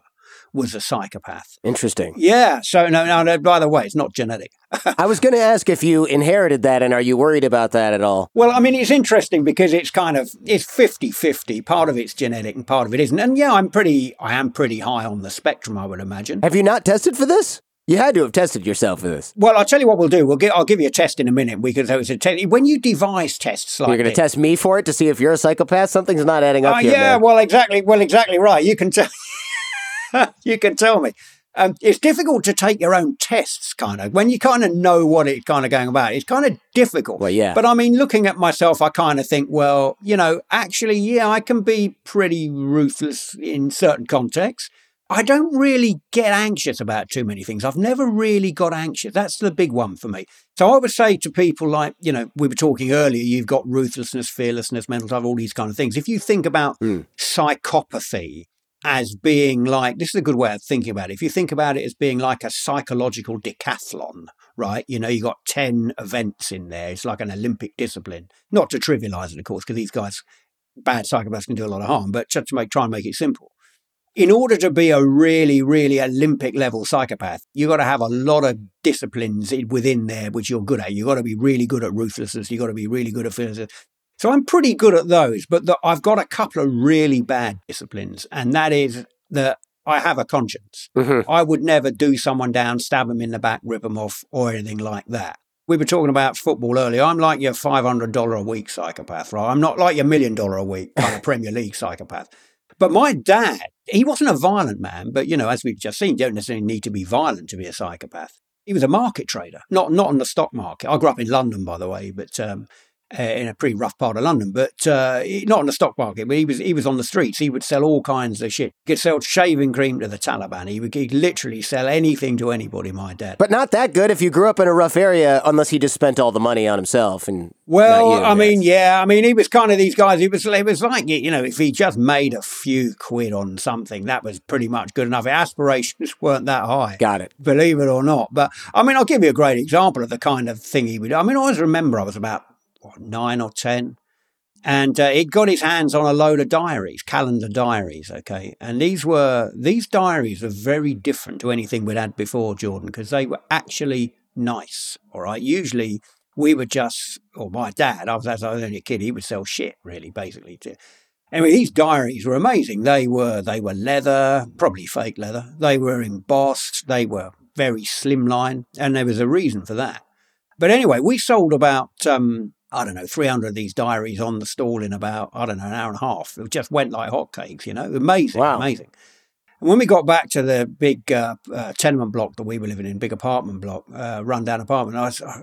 was a psychopath. Interesting. Yeah. So, no, no, no, by the way, it's not genetic. [laughs] I was going to ask if you inherited that and are you worried about that at all? Well, I mean, it's interesting because it's kind of, it's 50-50. Part of it's genetic and part of it isn't. And yeah, I'm pretty, I am pretty high on the spectrum, I would imagine. Have you not tested for this? You had to have tested yourself for this. Well, I'll tell you what we'll do. We'll get, I'll give you a test in a minute. So it's a te- when you devise tests like You're going to test me for it to see if you're a psychopath? Something's not adding up Oh, here. yeah, man. well, exactly. Well, exactly right. You can tell. [laughs] [laughs] you can tell me. Um, it's difficult to take your own tests, kind of, when you kind of know what it's kind of going about. It's kind of difficult. Well, yeah. But I mean, looking at myself, I kind of think, well, you know, actually, yeah, I can be pretty ruthless in certain contexts. I don't really get anxious about too many things. I've never really got anxious. That's the big one for me. So I would say to people like, you know, we were talking earlier, you've got ruthlessness, fearlessness, mental type, all these kind of things. If you think about Mm. psychopathy as being like, this is a good way of thinking about it. If you think about it as being like a psychological decathlon, right? You know, you got 10 events in there. It's like an Olympic discipline. Not to trivialize it, of course, because these guys, bad psychopaths can do a lot of harm, but just to make, try and make it simple in order to be a really, really Olympic level psychopath, you've got to have a lot of disciplines within there which you're good at. You've got to be really good at ruthlessness. You've got to be really good at fearlessness. So I'm pretty good at those, but the, I've got a couple of really bad disciplines, and that is that I have a conscience. Mhm. I would never do someone down, stab them in the back, rip them off, or anything like that. We were talking about football earlier. I'm like your $500 a week psychopath, right? I'm not like your million dollar a week kind of [laughs] Premier League psychopath. But my dad, he wasn't a violent man, but you know, as we've just seen, you don't necessarily need to be violent to be a psychopath. He was a market trader, not not on the stock market. I grew up in London, by the way, but um, uh, in a pretty rough part of London, but uh, not on the stock market. But he was he was on the streets. He would sell all kinds of shit. He could sell shaving cream to the Taliban. He would he'd literally sell anything to anybody. My dad. But not that good if you grew up in a rough area, unless he just spent all the money on himself. And Well, you, I mean, yeah, I mean, he was kind of these guys. He was, it was like, you know, if he just made a few quid on something, that was pretty much good enough. Aspirations weren't that high, got it. believe it or not. But I mean, I'll give you a great example of the kind of thing he would. do. I mean, I always remember I was about what, nine or ten, and uh, he'd got his hands on a load of diaries, calendar diaries. Okay, and these were these diaries are very different to anything we'd had before, Jordan, because they were actually nice. All right, usually we were just, or my dad, I was, as I was only a kid, he would sell shit, really, basically. To, anyway, these diaries were amazing. They were, they were leather, probably fake leather. They were embossed. They were very slimline, and there was a reason for that. But anyway, we sold about, um, I don't know, 300 of these diaries on the stall in about, I don't know, an hour and a half. It just went like hotcakes, you know, amazing, Wow. amazing. And when we got back to the big uh, uh, tenement block that we were living in, big apartment block, uh, rundown apartment, I, was, I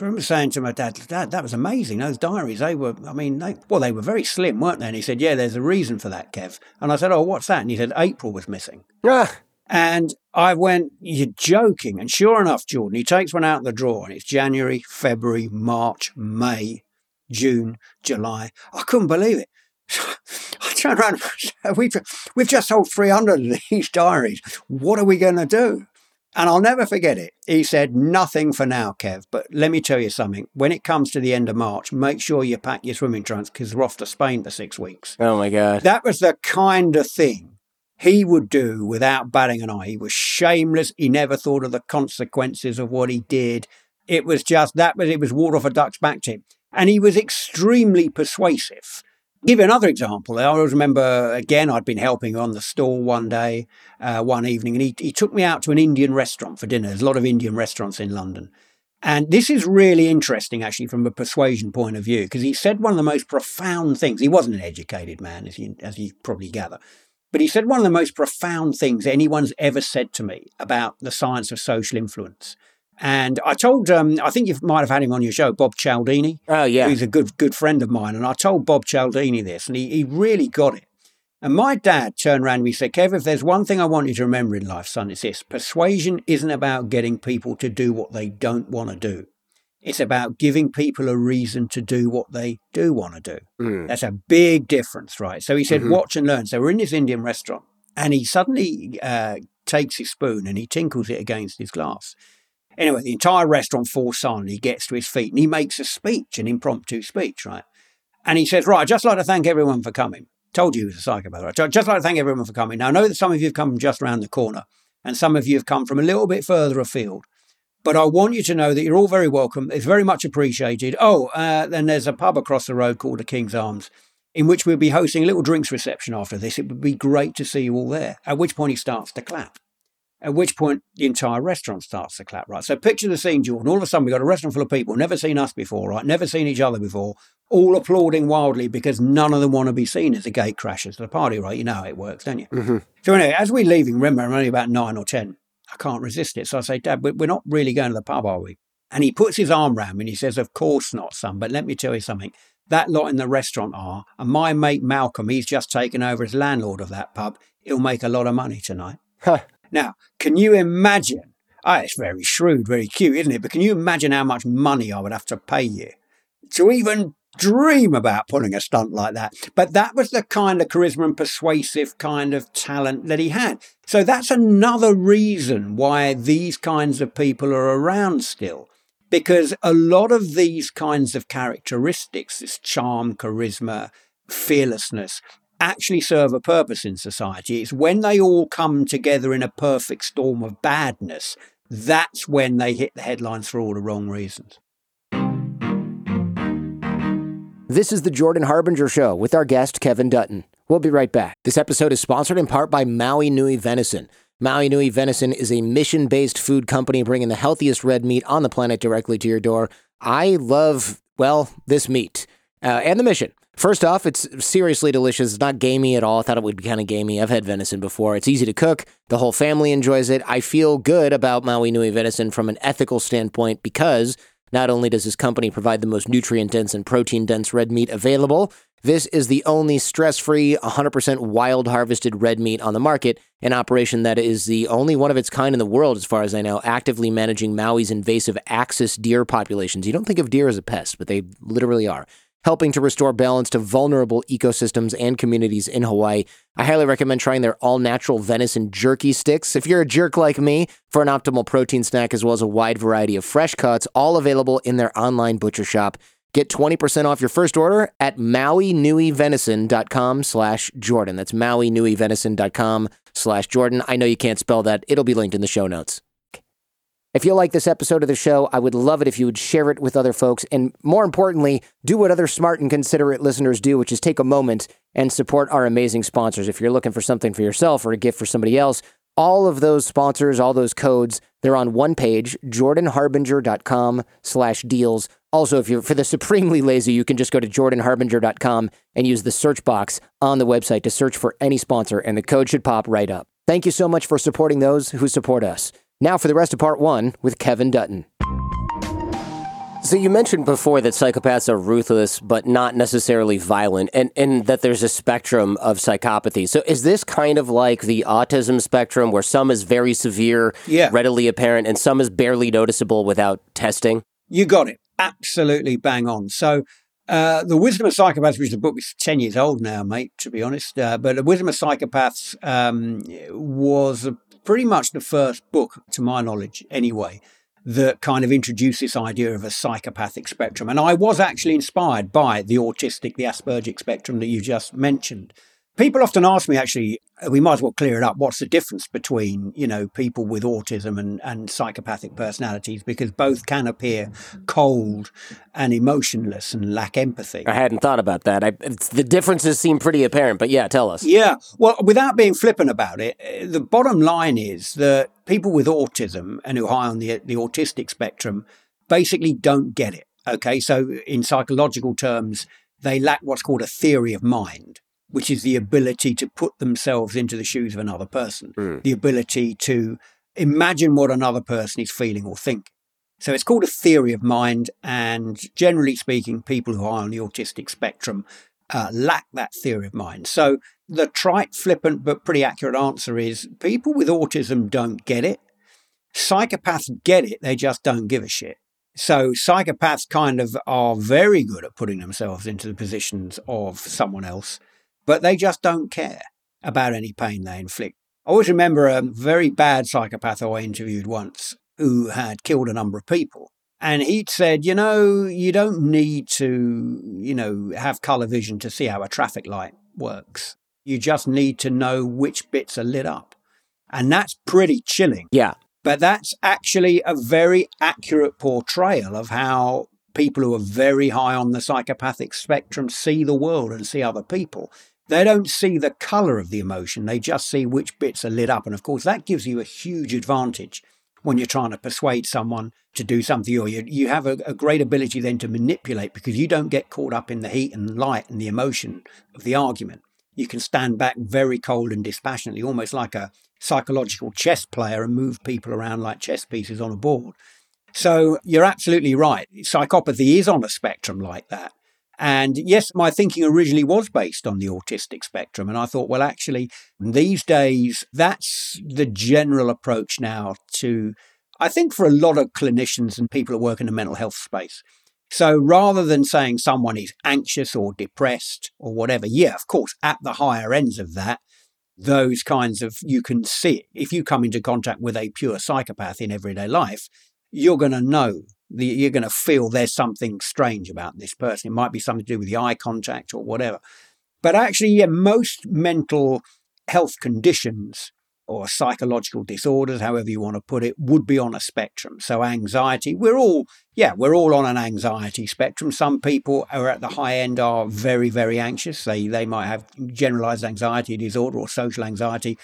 remember saying to my dad, Dad, that was amazing. Those diaries, they were, I mean, they, well, they were very slim, weren't they? And he said, Yeah, there's a reason for that, Kev. And I said, Oh, what's that? And he said, April was missing. Ah, And I went, You're joking. And sure enough, Jordan, he takes one out of the drawer and it's January, February, March, May, June, July. I couldn't believe it. [laughs] I turned around [laughs] we've, we've just sold 300 of these diaries. What are we going to do? And I'll never forget it. He said, Nothing for now, Kev, but let me tell you something. When it comes to the end of March, make sure you pack your swimming trunks because we're off to Spain for six weeks. Oh my God. That was the kind of thing he would do without batting an eye. He was shameless. He never thought of the consequences of what he did. It was just that was it was water off a duck's back to him. And he was extremely persuasive. Give you another example. I always remember again, I'd been helping on the store one day, uh, one evening, and he, he took me out to an Indian restaurant for dinner. There's a lot of Indian restaurants in London. And this is really interesting, actually, from a persuasion point of view, because he said one of the most profound things. He wasn't an educated man, as you, as you probably gather. But he said one of the most profound things anyone's ever said to me about the science of social influence. And I told, um, I think you might have had him on your show, Bob Cialdini. Oh, yeah. He's a good, good friend of mine. And I told Bob Cialdini this, and he, he really got it. And my dad turned around and he said, Kev, if there's one thing I want you to remember in life, son, it's this persuasion isn't about getting people to do what they don't want to do. It's about giving people a reason to do what they do want to do. Mm. That's a big difference, right? So he said, mm-hmm. watch and learn. So we're in this Indian restaurant and he suddenly uh, takes his spoon and he tinkles it against his glass. Anyway, the entire restaurant falls silent. He gets to his feet and he makes a speech, an impromptu speech, right? And he says, right, I'd just like to thank everyone for coming. Told you he was a psychopath. Right? I'd just like to thank everyone for coming. Now, I know that some of you have come from just around the corner and some of you have come from a little bit further afield. But I want you to know that you're all very welcome. It's very much appreciated. Oh, uh, then there's a pub across the road called the King's Arms, in which we'll be hosting a little drinks reception after this. It would be great to see you all there. At which point he starts to clap. At which point the entire restaurant starts to clap, right? So picture the scene, Jordan. All of a sudden we've got a restaurant full of people, never seen us before, right? Never seen each other before, all applauding wildly because none of them want to be seen as the gate crashers to the party, right? You know how it works, don't you? Mm-hmm. So anyway, as we're leaving, remember I'm only about nine or ten. I can't resist it. So I say, Dad, we're not really going to the pub, are we? And he puts his arm around me and he says, Of course not, son. But let me tell you something. That lot in the restaurant are, and my mate Malcolm, he's just taken over as landlord of that pub. He'll make a lot of money tonight. [laughs] now, can you imagine? Oh, it's very shrewd, very cute, isn't it? But can you imagine how much money I would have to pay you to even dream about pulling a stunt like that. But that was the kind of charisma and persuasive kind of talent that he had. So that's another reason why these kinds of people are around still. Because a lot of these kinds of characteristics, this charm, charisma, fearlessness, actually serve a purpose in society. It's when they all come together in a perfect storm of badness, that's when they hit the headlines for all the wrong reasons. This is the Jordan Harbinger Show with our guest, Kevin Dutton. We'll be right back. This episode is sponsored in part by Maui Nui Venison. Maui Nui Venison is a mission based food company bringing the healthiest red meat on the planet directly to your door. I love, well, this meat uh, and the mission. First off, it's seriously delicious. It's not gamey at all. I thought it would be kind of gamey. I've had venison before. It's easy to cook. The whole family enjoys it. I feel good about Maui Nui Venison from an ethical standpoint because not only does this company provide the most nutrient dense and protein dense red meat available, this is the only stress free, 100% wild harvested red meat on the market, an operation that is the only one of its kind in the world, as far as I know, actively managing Maui's invasive axis deer populations. You don't think of deer as a pest, but they literally are helping to restore balance to vulnerable ecosystems and communities in Hawaii. I highly recommend trying their all natural venison jerky sticks. If you're a jerk like me, for an optimal protein snack as well as a wide variety of fresh cuts, all available in their online butcher shop. Get 20% off your first order at mauinuivenison.com slash Jordan. That's mauinuivenison.com slash Jordan. I know you can't spell that. It'll be linked in the show notes. If you like this episode of the show, I would love it if you would share it with other folks. And more importantly, do what other smart and considerate listeners do, which is take a moment and support our amazing sponsors. If you're looking for something for yourself or a gift for somebody else, all of those sponsors, all those codes, they're on one page, jordanharbinger.com slash deals. Also, if you're for the supremely lazy, you can just go to jordanharbinger.com and use the search box on the website to search for any sponsor, and the code should pop right up. Thank you so much for supporting those who support us. Now for the rest of part one with Kevin Dutton. So you mentioned before that psychopaths are ruthless but not necessarily violent and, and that there's a spectrum of psychopathy. So is this kind of like the autism spectrum where some is very severe, yeah. readily apparent, and some is barely noticeable without testing? You got it. Absolutely bang on. So Uh, the Wisdom of Psychopaths, which is a book that's 10 years old now, mate, to be honest. Uh, but The Wisdom of Psychopaths um, was a, pretty much the first book, to my knowledge anyway, that kind of introduced this idea of a psychopathic spectrum. And I was actually inspired by the autistic, the Aspergic spectrum that you just mentioned people often ask me actually uh, we might as well clear it up what's the difference between you know people with autism and, and psychopathic personalities? Because both can appear cold and emotionless and lack empathy. I hadn't thought about that. I, the differences seem pretty apparent but yeah tell us. Yeah. Well without being flippant about it uh, the bottom line is that people with autism and who are high on the, the autistic spectrum basically don't get it okay? So in psychological terms they lack what's called a theory of mind which is the ability to put themselves into the shoes of another person, mm. the ability to imagine what another person is feeling or thinking. So it's called a theory of mind. And generally speaking, people who are on the autistic spectrum uh, lack that theory of mind. So the trite, flippant, but pretty accurate answer is people with autism don't get it. Psychopaths get it, they just don't give a shit. So psychopaths kind of are very good at putting themselves into the positions of someone else but they just don't care about any pain they inflict. I always remember a very bad psychopath I interviewed once who had killed a number of people. And he'd said, you know, you don't need to, you know, have color vision to see how a traffic light works. You just need to know which bits are lit up. And that's pretty chilling. Yeah. But that's actually a very accurate portrayal of how people who are very high on the psychopathic spectrum see the world and see other people. They don't see the color of the emotion, they just see which bits are lit up. And of course, that gives you a huge advantage when you're trying to persuade someone to do something, or you, you have a, a, great ability then to manipulate because you don't get caught up in the heat and light and the emotion of the argument. You can stand back very cold and dispassionately, almost like a psychological chess player, and move people around like chess pieces on a board. So you're absolutely right. Psychopathy is on a spectrum like that. And yes, my thinking originally was based on the autistic spectrum. And I thought, well, actually, these days, that's the general approach now to, I think, for a lot of clinicians and people who work in the mental health space. So rather than saying someone is anxious or depressed or whatever, yeah, of course, at the higher ends of that, those kinds of, you can see it. If you come into contact with a pure psychopath in everyday life, you're going to know the, you're going to feel there's something strange about this person. It might be something to do with the eye contact or whatever. But actually, yeah, most mental health conditions or psychological disorders, however you want to put it, would be on a spectrum. So anxiety, we're all, yeah, we're all on an anxiety spectrum. Some people are at the high end are very, very anxious. They they might have generalized anxiety disorder or social anxiety,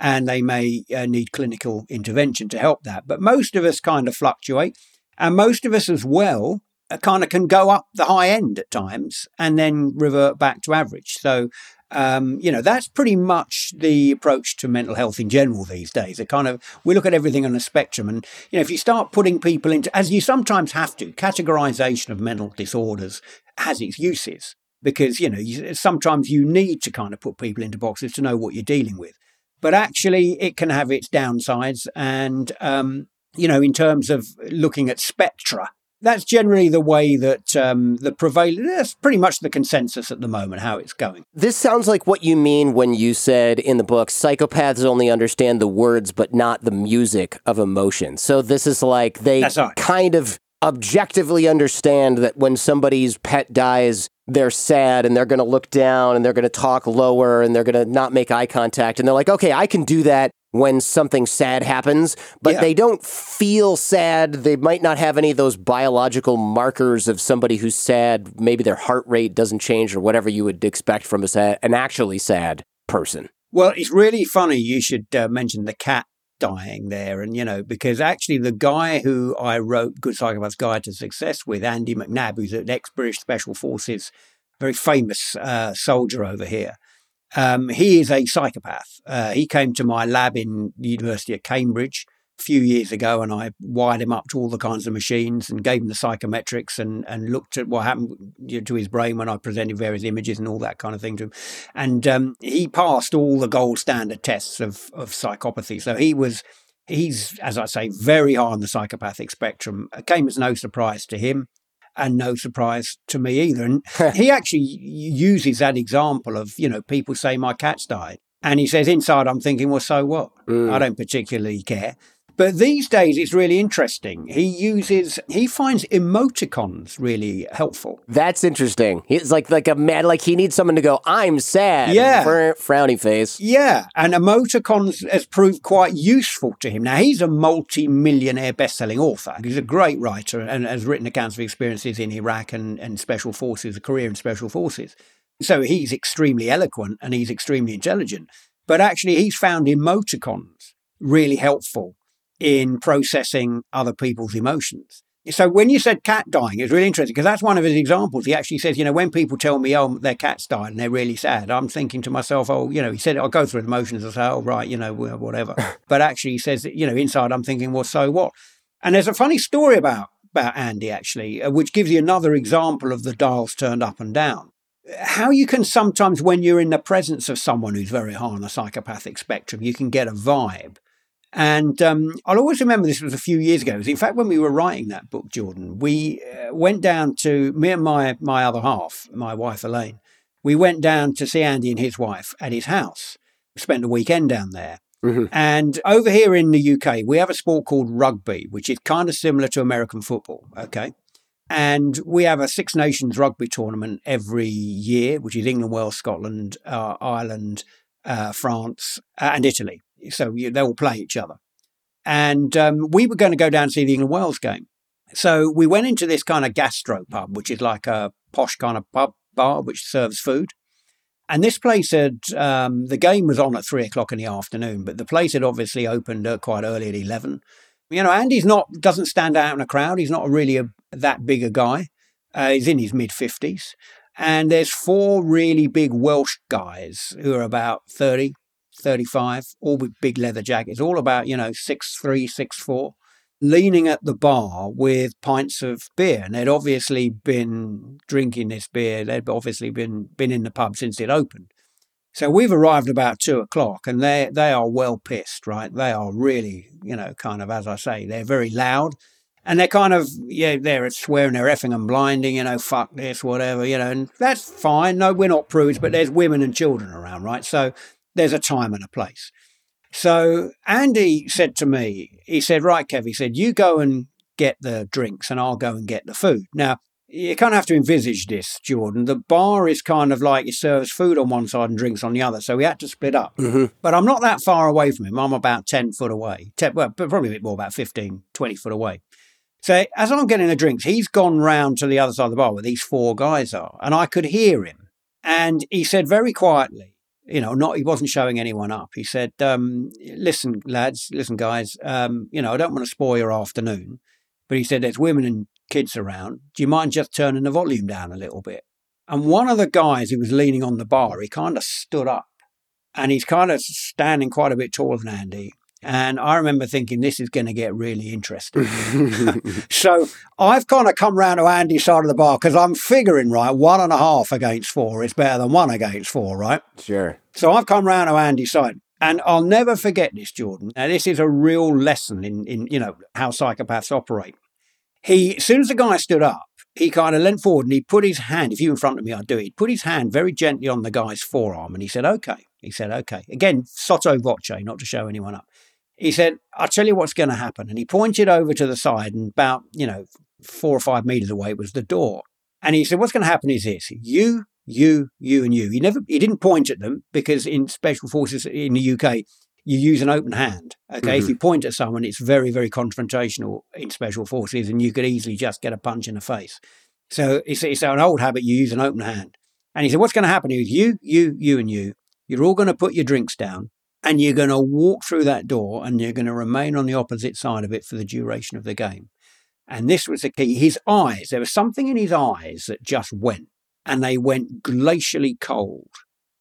and they may uh, need clinical intervention to help that. But most of us kind of fluctuate. And most of us as well uh, kind of can go up the high end at times and then revert back to average. So, um, you know, that's pretty much the approach to mental health in general these days. It kind of, we look at everything on a spectrum. And, you know, if you start putting people into, as you sometimes have to, categorization of mental disorders has its uses because, you know, you, sometimes you need to kind of put people into boxes to know what you're dealing with. But actually, it can have its downsides. And, um, you know, in terms of looking at spectra. That's generally the way that um, the prevailing, that's pretty much the consensus at the moment, how it's going. This sounds like what you mean when you said in the book, psychopaths only understand the words but not the music of emotion. So this is like they right. kind of objectively understand that when somebody's pet dies, they're sad and they're going to look down and they're going to talk lower and they're going to not make eye contact. And they're like, okay, I can do that when something sad happens, but yeah. they don't feel sad. They might not have any of those biological markers of somebody who's sad. Maybe their heart rate doesn't change or whatever you would expect from a sad, an actually sad person. Well, it's really funny you should uh, mention the cat dying there. And, you know, because actually the guy who I wrote Good Psychopath's Guide to Success with, Andy McNab, who's an ex British Special Forces, very famous uh, soldier over here, um, he is a psychopath. Uh, he came to my lab in the University of Cambridge few years ago, and I wired him up to all the kinds of machines and gave him the psychometrics and, and looked at what happened to his brain when I presented various images and all that kind of thing to him. And um, he passed all the gold standard tests of, of psychopathy. So he was, he's, as I say, very high on the psychopathic spectrum. It came as no surprise to him. and no surprise to me either. And [laughs] he actually uses that example of, you know, people say my cat's died. And he says, inside, I'm thinking, well, so what? Mm. I don't particularly care. But these days, it's really interesting. He uses, he finds emoticons really helpful. That's interesting. He's like like a mad, like he needs someone to go, "I'm sad." Yeah, frowny face. Yeah, and emoticons has proved quite useful to him. Now he's a multi-millionaire best-selling author. He's a great writer and has written accounts of experiences in Iraq and, and special forces, a career in special forces. So he's extremely eloquent and he's extremely intelligent. But actually, he's found emoticons really helpful in processing other people's emotions. So when you said cat dying, it's really interesting because that's one of his examples. He actually says, you know, when people tell me, oh, their cat's died and they're really sad, I'm thinking to myself, oh, you know, he said, I'll go through the motions and say, oh, right, you know, whatever. [laughs] but actually, he says, you know, inside I'm thinking, well, so what? And there's a funny story about about Andy actually, uh, which gives you another example of the dials turned up and down. How you can sometimes, when you're in the presence of someone who's very high on the psychopathic spectrum, you can get a vibe and um, I'll always remember this was a few years ago. In fact, when we were writing that book, Jordan, we uh, went down to me and my my other half, my wife Elaine. We went down to see Andy and his wife at his house. We spent a weekend down there. Mm-hmm. And over here in the UK, we have a sport called rugby, which is kind of similar to American football. Okay. And we have a Six Nations rugby tournament every year, which is England, Wales, Scotland, uh, Ireland, uh, France, uh, and Italy. So they all play each other. And um, we were going to go down and see the England Wales game. So we went into this kind of gastro pub, which is like a posh kind of pub bar which serves food. And this place had, um, the game was on at three o'clock in the afternoon, but the place had obviously opened uh, quite early at 11. You know, Andy's not, doesn't stand out in a crowd. He's not really a, that big a guy. Uh, he's in his mid 50s. And there's four really big Welsh guys who are about 30, 35, all with big leather jackets, all about, you know, six three, six four, leaning at the bar with pints of beer. And they'd obviously been drinking this beer. They'd obviously been been in the pub since it opened. So we've arrived about two o'clock and they they are well pissed, right? They are really, you know, kind of as I say, they're very loud. And they're kind of, yeah, they're swearing, they're effing and blinding, you know, fuck this, whatever, you know, and that's fine. No, we're not prudes, but there's women and children around, right? So there's a time and a place. So Andy said to me, he said, Right, Kev, he said, you go and get the drinks and I'll go and get the food. Now, you kind of have to envisage this, Jordan. The bar is kind of like it serves food on one side and drinks on the other. So we had to split up. Mm-hmm. But I'm not that far away from him. I'm about 10 foot away. 10, well, probably a bit more, about 15, 20 foot away. So as I'm getting the drinks, he's gone round to the other side of the bar where these four guys are. And I could hear him. And he said very quietly, you know, not he wasn't showing anyone up. He said, um, "Listen, lads, listen, guys. Um, you know, I don't want to spoil your afternoon, but he said there's women and kids around. Do you mind just turning the volume down a little bit?" And one of the guys who was leaning on the bar, he kind of stood up, and he's kind of standing quite a bit taller than Andy, and I remember thinking, this is going to get really interesting. [laughs] so I've kind of come round to Andy's side of the bar because I'm figuring, right, one and a half against four is better than one against four, right? Sure. So I've come round to Andy's side. And I'll never forget this, Jordan. Now, this is a real lesson in, in you know, how psychopaths operate. He, as soon as the guy stood up, he kind of leant forward and he put his hand, if you in front of me, I'd do it. He put his hand very gently on the guy's forearm and he said, okay. He said, okay. Again, sotto voce, not to show anyone up he said, I'll tell you what's going to happen. And he pointed over to the side, and about, you know, four or five meters away was the door. And he said, What's going to happen is this you, you, you, and you. He never, he didn't point at them because in special forces in the UK, you use an open hand. Okay. Mm-hmm. If you point at someone, it's very, very confrontational in special forces, and you could easily just get a punch in the face. So it's, it's an old habit, you use an open hand. And he said, What's going to happen is you, you, you, and you, you're all going to put your drinks down and you're going to walk through that door and you're going to remain on the opposite side of it for the duration of the game. And this was the key. His eyes, there was something in his eyes that just went and they went glacially cold.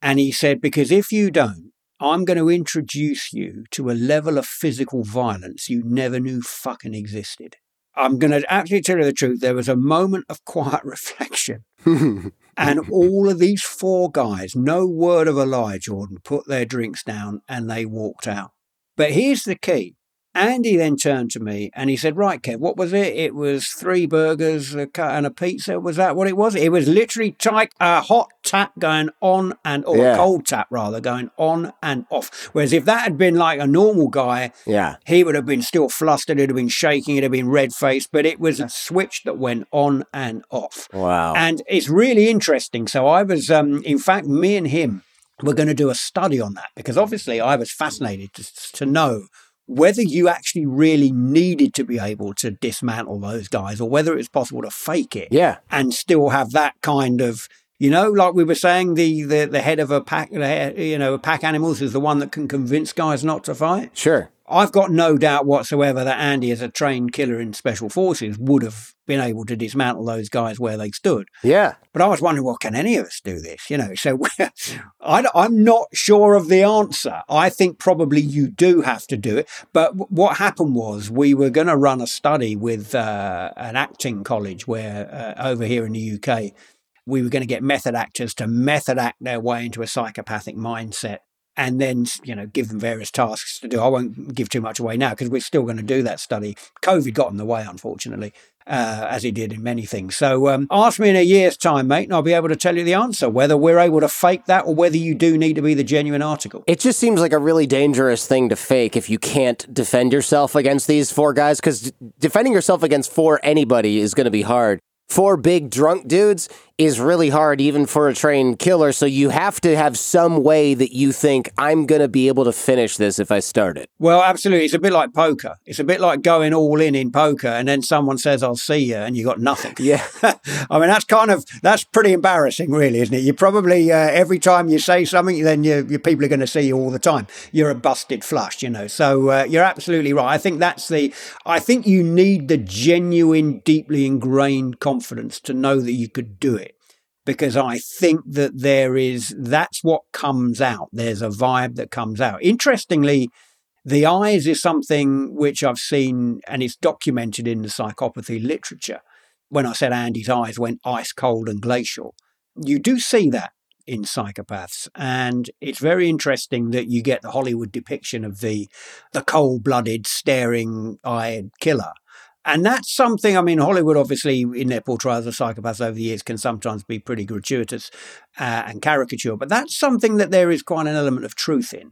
And he said, Because if you don't, I'm going to introduce you to a level of physical violence you never knew fucking existed. I'm going to actually tell you the truth. There was a moment of [laughs] quiet reflection. [laughs] and all of these four guys, no word of a lie, Jordan, put their drinks down and they walked out. But here's the key Andy then turned to me and he said, Right, Kev, what was it? It was three burgers a cut and a pizza. Was that what it was? It was literally like a hot tap going on and or Yeah. a cold tap rather going on and off. Whereas if that had been like a normal guy, Yeah. he would have been still flustered, it'd have been shaking, it'd have been red faced, but it was a switch that went on and off. Wow. And it's really interesting. So I was, um, in fact, me and him were going to do a study on that because obviously I was fascinated to, to know whether you actually really needed to be able to dismantle those guys or whether it was possible to fake it yeah. and still have that kind of you know like we were saying the the, the head of a pack you know a pack animals is the one that can convince guys not to fight Sure. I've got no doubt whatsoever that Andy, as a trained killer in special forces, would have been able to dismantle those guys where they stood. Yeah. But I was wondering, well, can any of us do this? You know, so [laughs] I, am not sure of the answer. I think probably you do have to do it. But w- what happened was we were going to run a study with uh, an acting college where uh, over here in the UK, we were going to get method actors to method act their way into a psychopathic mindset and then you know give them various tasks to do. I won't give too much away now because we're still going to do that study. COVID got in the way, unfortunately, uh, as he did in many things. So um, ask me in a year's time, mate, and I'll be able to tell you the answer whether we're able to fake that or whether you do need to be the genuine article. It just seems like a really dangerous thing to fake if you can't defend yourself against these four guys, because defending yourself against four anybody is going to be hard. Four big drunk dudes is really hard, even for a trained killer. So you have to have some way that you think, I'm going to be able to finish this if I start it. Well, absolutely. It's a bit like poker. It's a bit like going all in in poker, and then someone says, "I'll see you," and you got nothing. [laughs] Yeah. [laughs] I mean, that's kind of that's pretty embarrassing, really, isn't it? You probably uh, every time you say something, then your, your people are going to see you all the time. You're a busted flush, you know. So uh, you're absolutely right. I think that's the. I think you need the genuine, deeply ingrained confidence to know that you could do it. Because I think that there is, that's what comes out. There's a vibe that comes out. Interestingly, the eyes is something which I've seen and it's documented in the psychopathy literature. When I said Andy's eyes went ice cold and glacial, you do see that in psychopaths. And it's very interesting that you get the Hollywood depiction of the the cold-blooded, staring-eyed killer. And that's something, I mean, Hollywood obviously in their portrayals of psychopaths over the years can sometimes be pretty gratuitous uh, and caricature, but that's something that there is quite an element of truth in.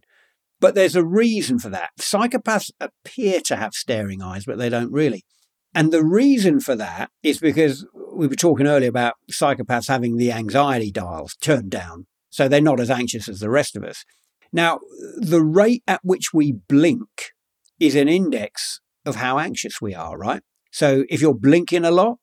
But there's a reason for that. Psychopaths appear to have staring eyes, but they don't really. And the reason for that is because we were talking earlier about psychopaths having the anxiety dials turned down. So they're not as anxious as the rest of us. Now, the rate at which we blink is an index of how anxious we are, right? So if you're blinking a lot,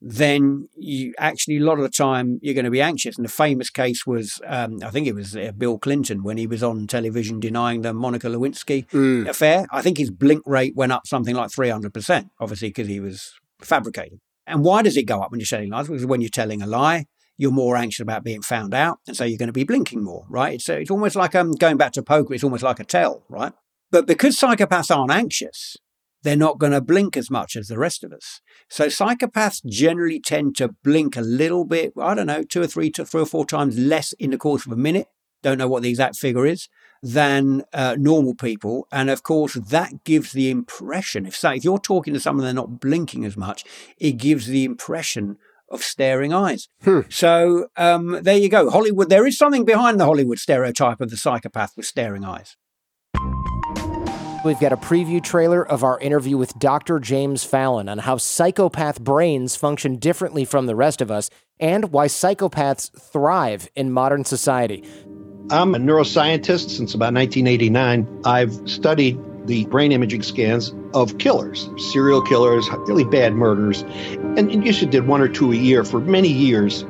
then you actually a lot of the time you're going to be anxious. And the famous case was, um, I think it was uh, Bill Clinton when he was on television denying the Monica Lewinsky Mm. affair. I think his blink rate went up something like 300%, obviously because he was fabricating. And why does it go up when you're shedding lies? Because when you're telling a lie, you're more anxious about being found out, and so you're going to be blinking more, right? So it's almost like um, going back to poker. It's almost like a tell, right? But because psychopaths aren't anxious, they're not going to blink as much as the rest of us. So psychopaths generally tend to blink a little bit. I don't know, two or three, to three or four times less in the course of a minute. Don't know what the exact figure is than uh, normal people, and of course that gives the impression. If if you're talking to someone they're not blinking as much, it gives the impression of staring eyes. Hmm. So um, there you go. Hollywood. There is something behind the Hollywood stereotype of the psychopath with staring eyes. We've got a preview trailer of our interview with Dr. James Fallon on how psychopath brains function differently from the rest of us and why psychopaths thrive in modern society. I'm a neuroscientist since about 1989. I've studied the brain imaging scans of killers, serial killers, really bad murderers, and, and usually did one or two a year for many years.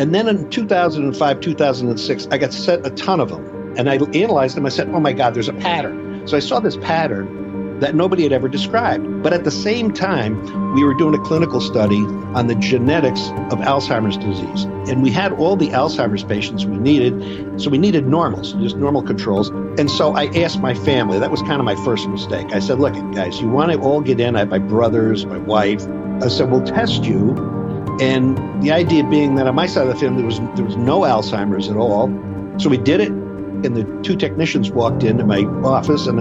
And then in 2005, 2006, I got sent a ton of them. And I analyzed them. I said, oh my God, there's a pattern. So I saw this pattern that nobody had ever described. But at the same time, we were doing a clinical study on the genetics of Alzheimer's disease. And we had all the Alzheimer's patients we needed. So we needed normals, just normal controls. And so I asked my family, that was kind of my first mistake. I said, look, guys, you want to all get in? I have my brothers, my wife. I said, we'll test you. And the idea being that on my side of the family, there was, there was no Alzheimer's at all. So we did it. And the two technicians walked into my office, and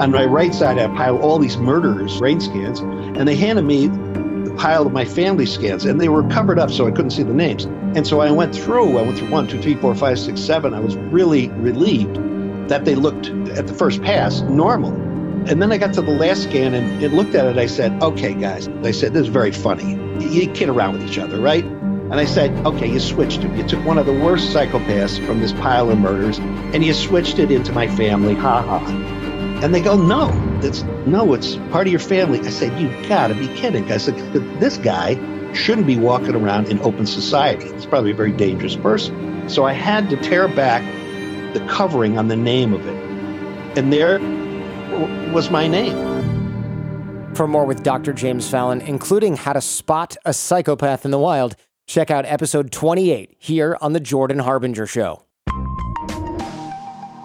on my right side, I piled all these murderers' brain scans, and they handed me the pile of my family scans, and they were covered up so I couldn't see the names. And so I went through, I went through one, two, three, four, five, six, seven. I was really relieved that they looked at the first pass normal. And then I got to the last scan and, and looked at it. I said, okay, guys, I said, this is very funny. You kid around with each other, right? And I said, okay, you switched it. You took one of the worst psychopaths from this pile of murders and you switched it into my family. Ha ha. And they go, no, it's no, it's part of your family. I said, you gotta be kidding. I said, this guy shouldn't be walking around in open society. He's probably a very dangerous person. So I had to tear back the covering on the name of it. And there was my name. For more with Dr. James Fallon, including how to spot a psychopath in the wild, Check out episode 28 here on The Jordan Harbinger Show.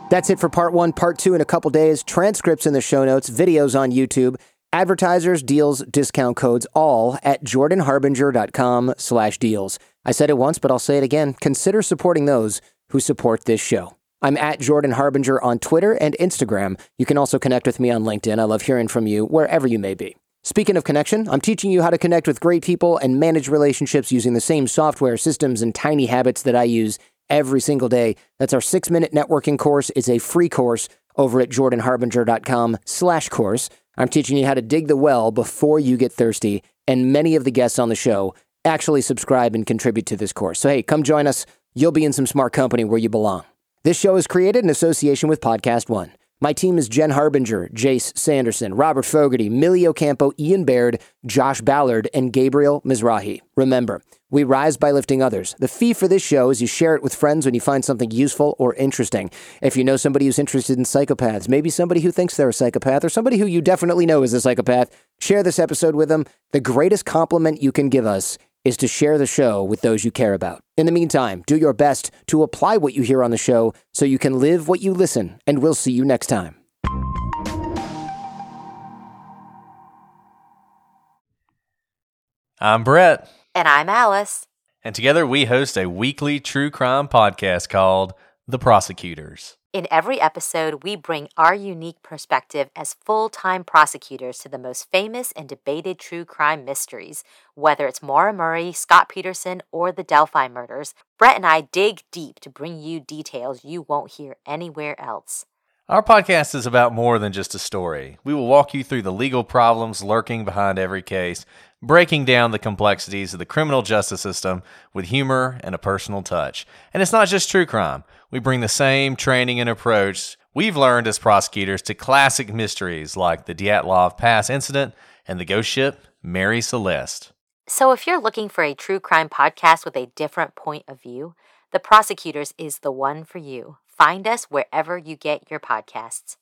That's it for part one. Part two in a couple days. Transcripts in the show notes, videos on YouTube, advertisers, deals, discount codes, all at jordanharbinger.com slash deals. I said it once, but I'll say it again. Consider supporting those who support this show. I'm at Jordan Harbinger on Twitter and Instagram. You can also connect with me on LinkedIn. I love hearing from you wherever you may be. Speaking of connection, I'm teaching you how to connect with great people and manage relationships using the same software, systems, and tiny habits that I use every single day. That's our six minute networking course. It's a free course over at jordanharbinger.com slash course. I'm teaching you how to dig the well before you get thirsty. And many of the guests on the show actually subscribe and contribute to this course. So, hey, come join us. You'll be in some smart company where you belong. This show is created in association with Podcast One. My team is Jen Harbinger, Jase Sanderson, Robert Fogarty, Millie Ocampo, Ian Baird, Josh Ballard, and Gabriel Mizrahi. Remember, we rise by lifting others. The fee for this show is you share it with friends when you find something useful or interesting. If you know somebody who's interested in psychopaths, maybe somebody who thinks they're a psychopath, or somebody who you definitely know is a psychopath, share this episode with them. The greatest compliment you can give us is to share the show with those you care about. In the meantime, do your best to apply what you hear on the show so you can live what you listen, and we'll see you next time. I'm Brett. And I'm Alice. And together we host a weekly true crime podcast called The Prosecutors. In every episode, we bring our unique perspective as full time prosecutors to the most famous and debated true crime mysteries. Whether it's Maura Murray, Scott Peterson, or the Delphi murders, Brett and I dig deep to bring you details you won't hear anywhere else. Our podcast is about more than just a story. We will walk you through the legal problems lurking behind every case, breaking down the complexities of the criminal justice system with humor and a personal touch. And it's not just true crime. We bring the same training and approach we've learned as prosecutors to classic mysteries like the Dyatlov Pass incident and the ghost ship Mary Celeste. So, if you're looking for a true crime podcast with a different point of view, The Prosecutors is the one for you. Find us wherever you get your podcasts.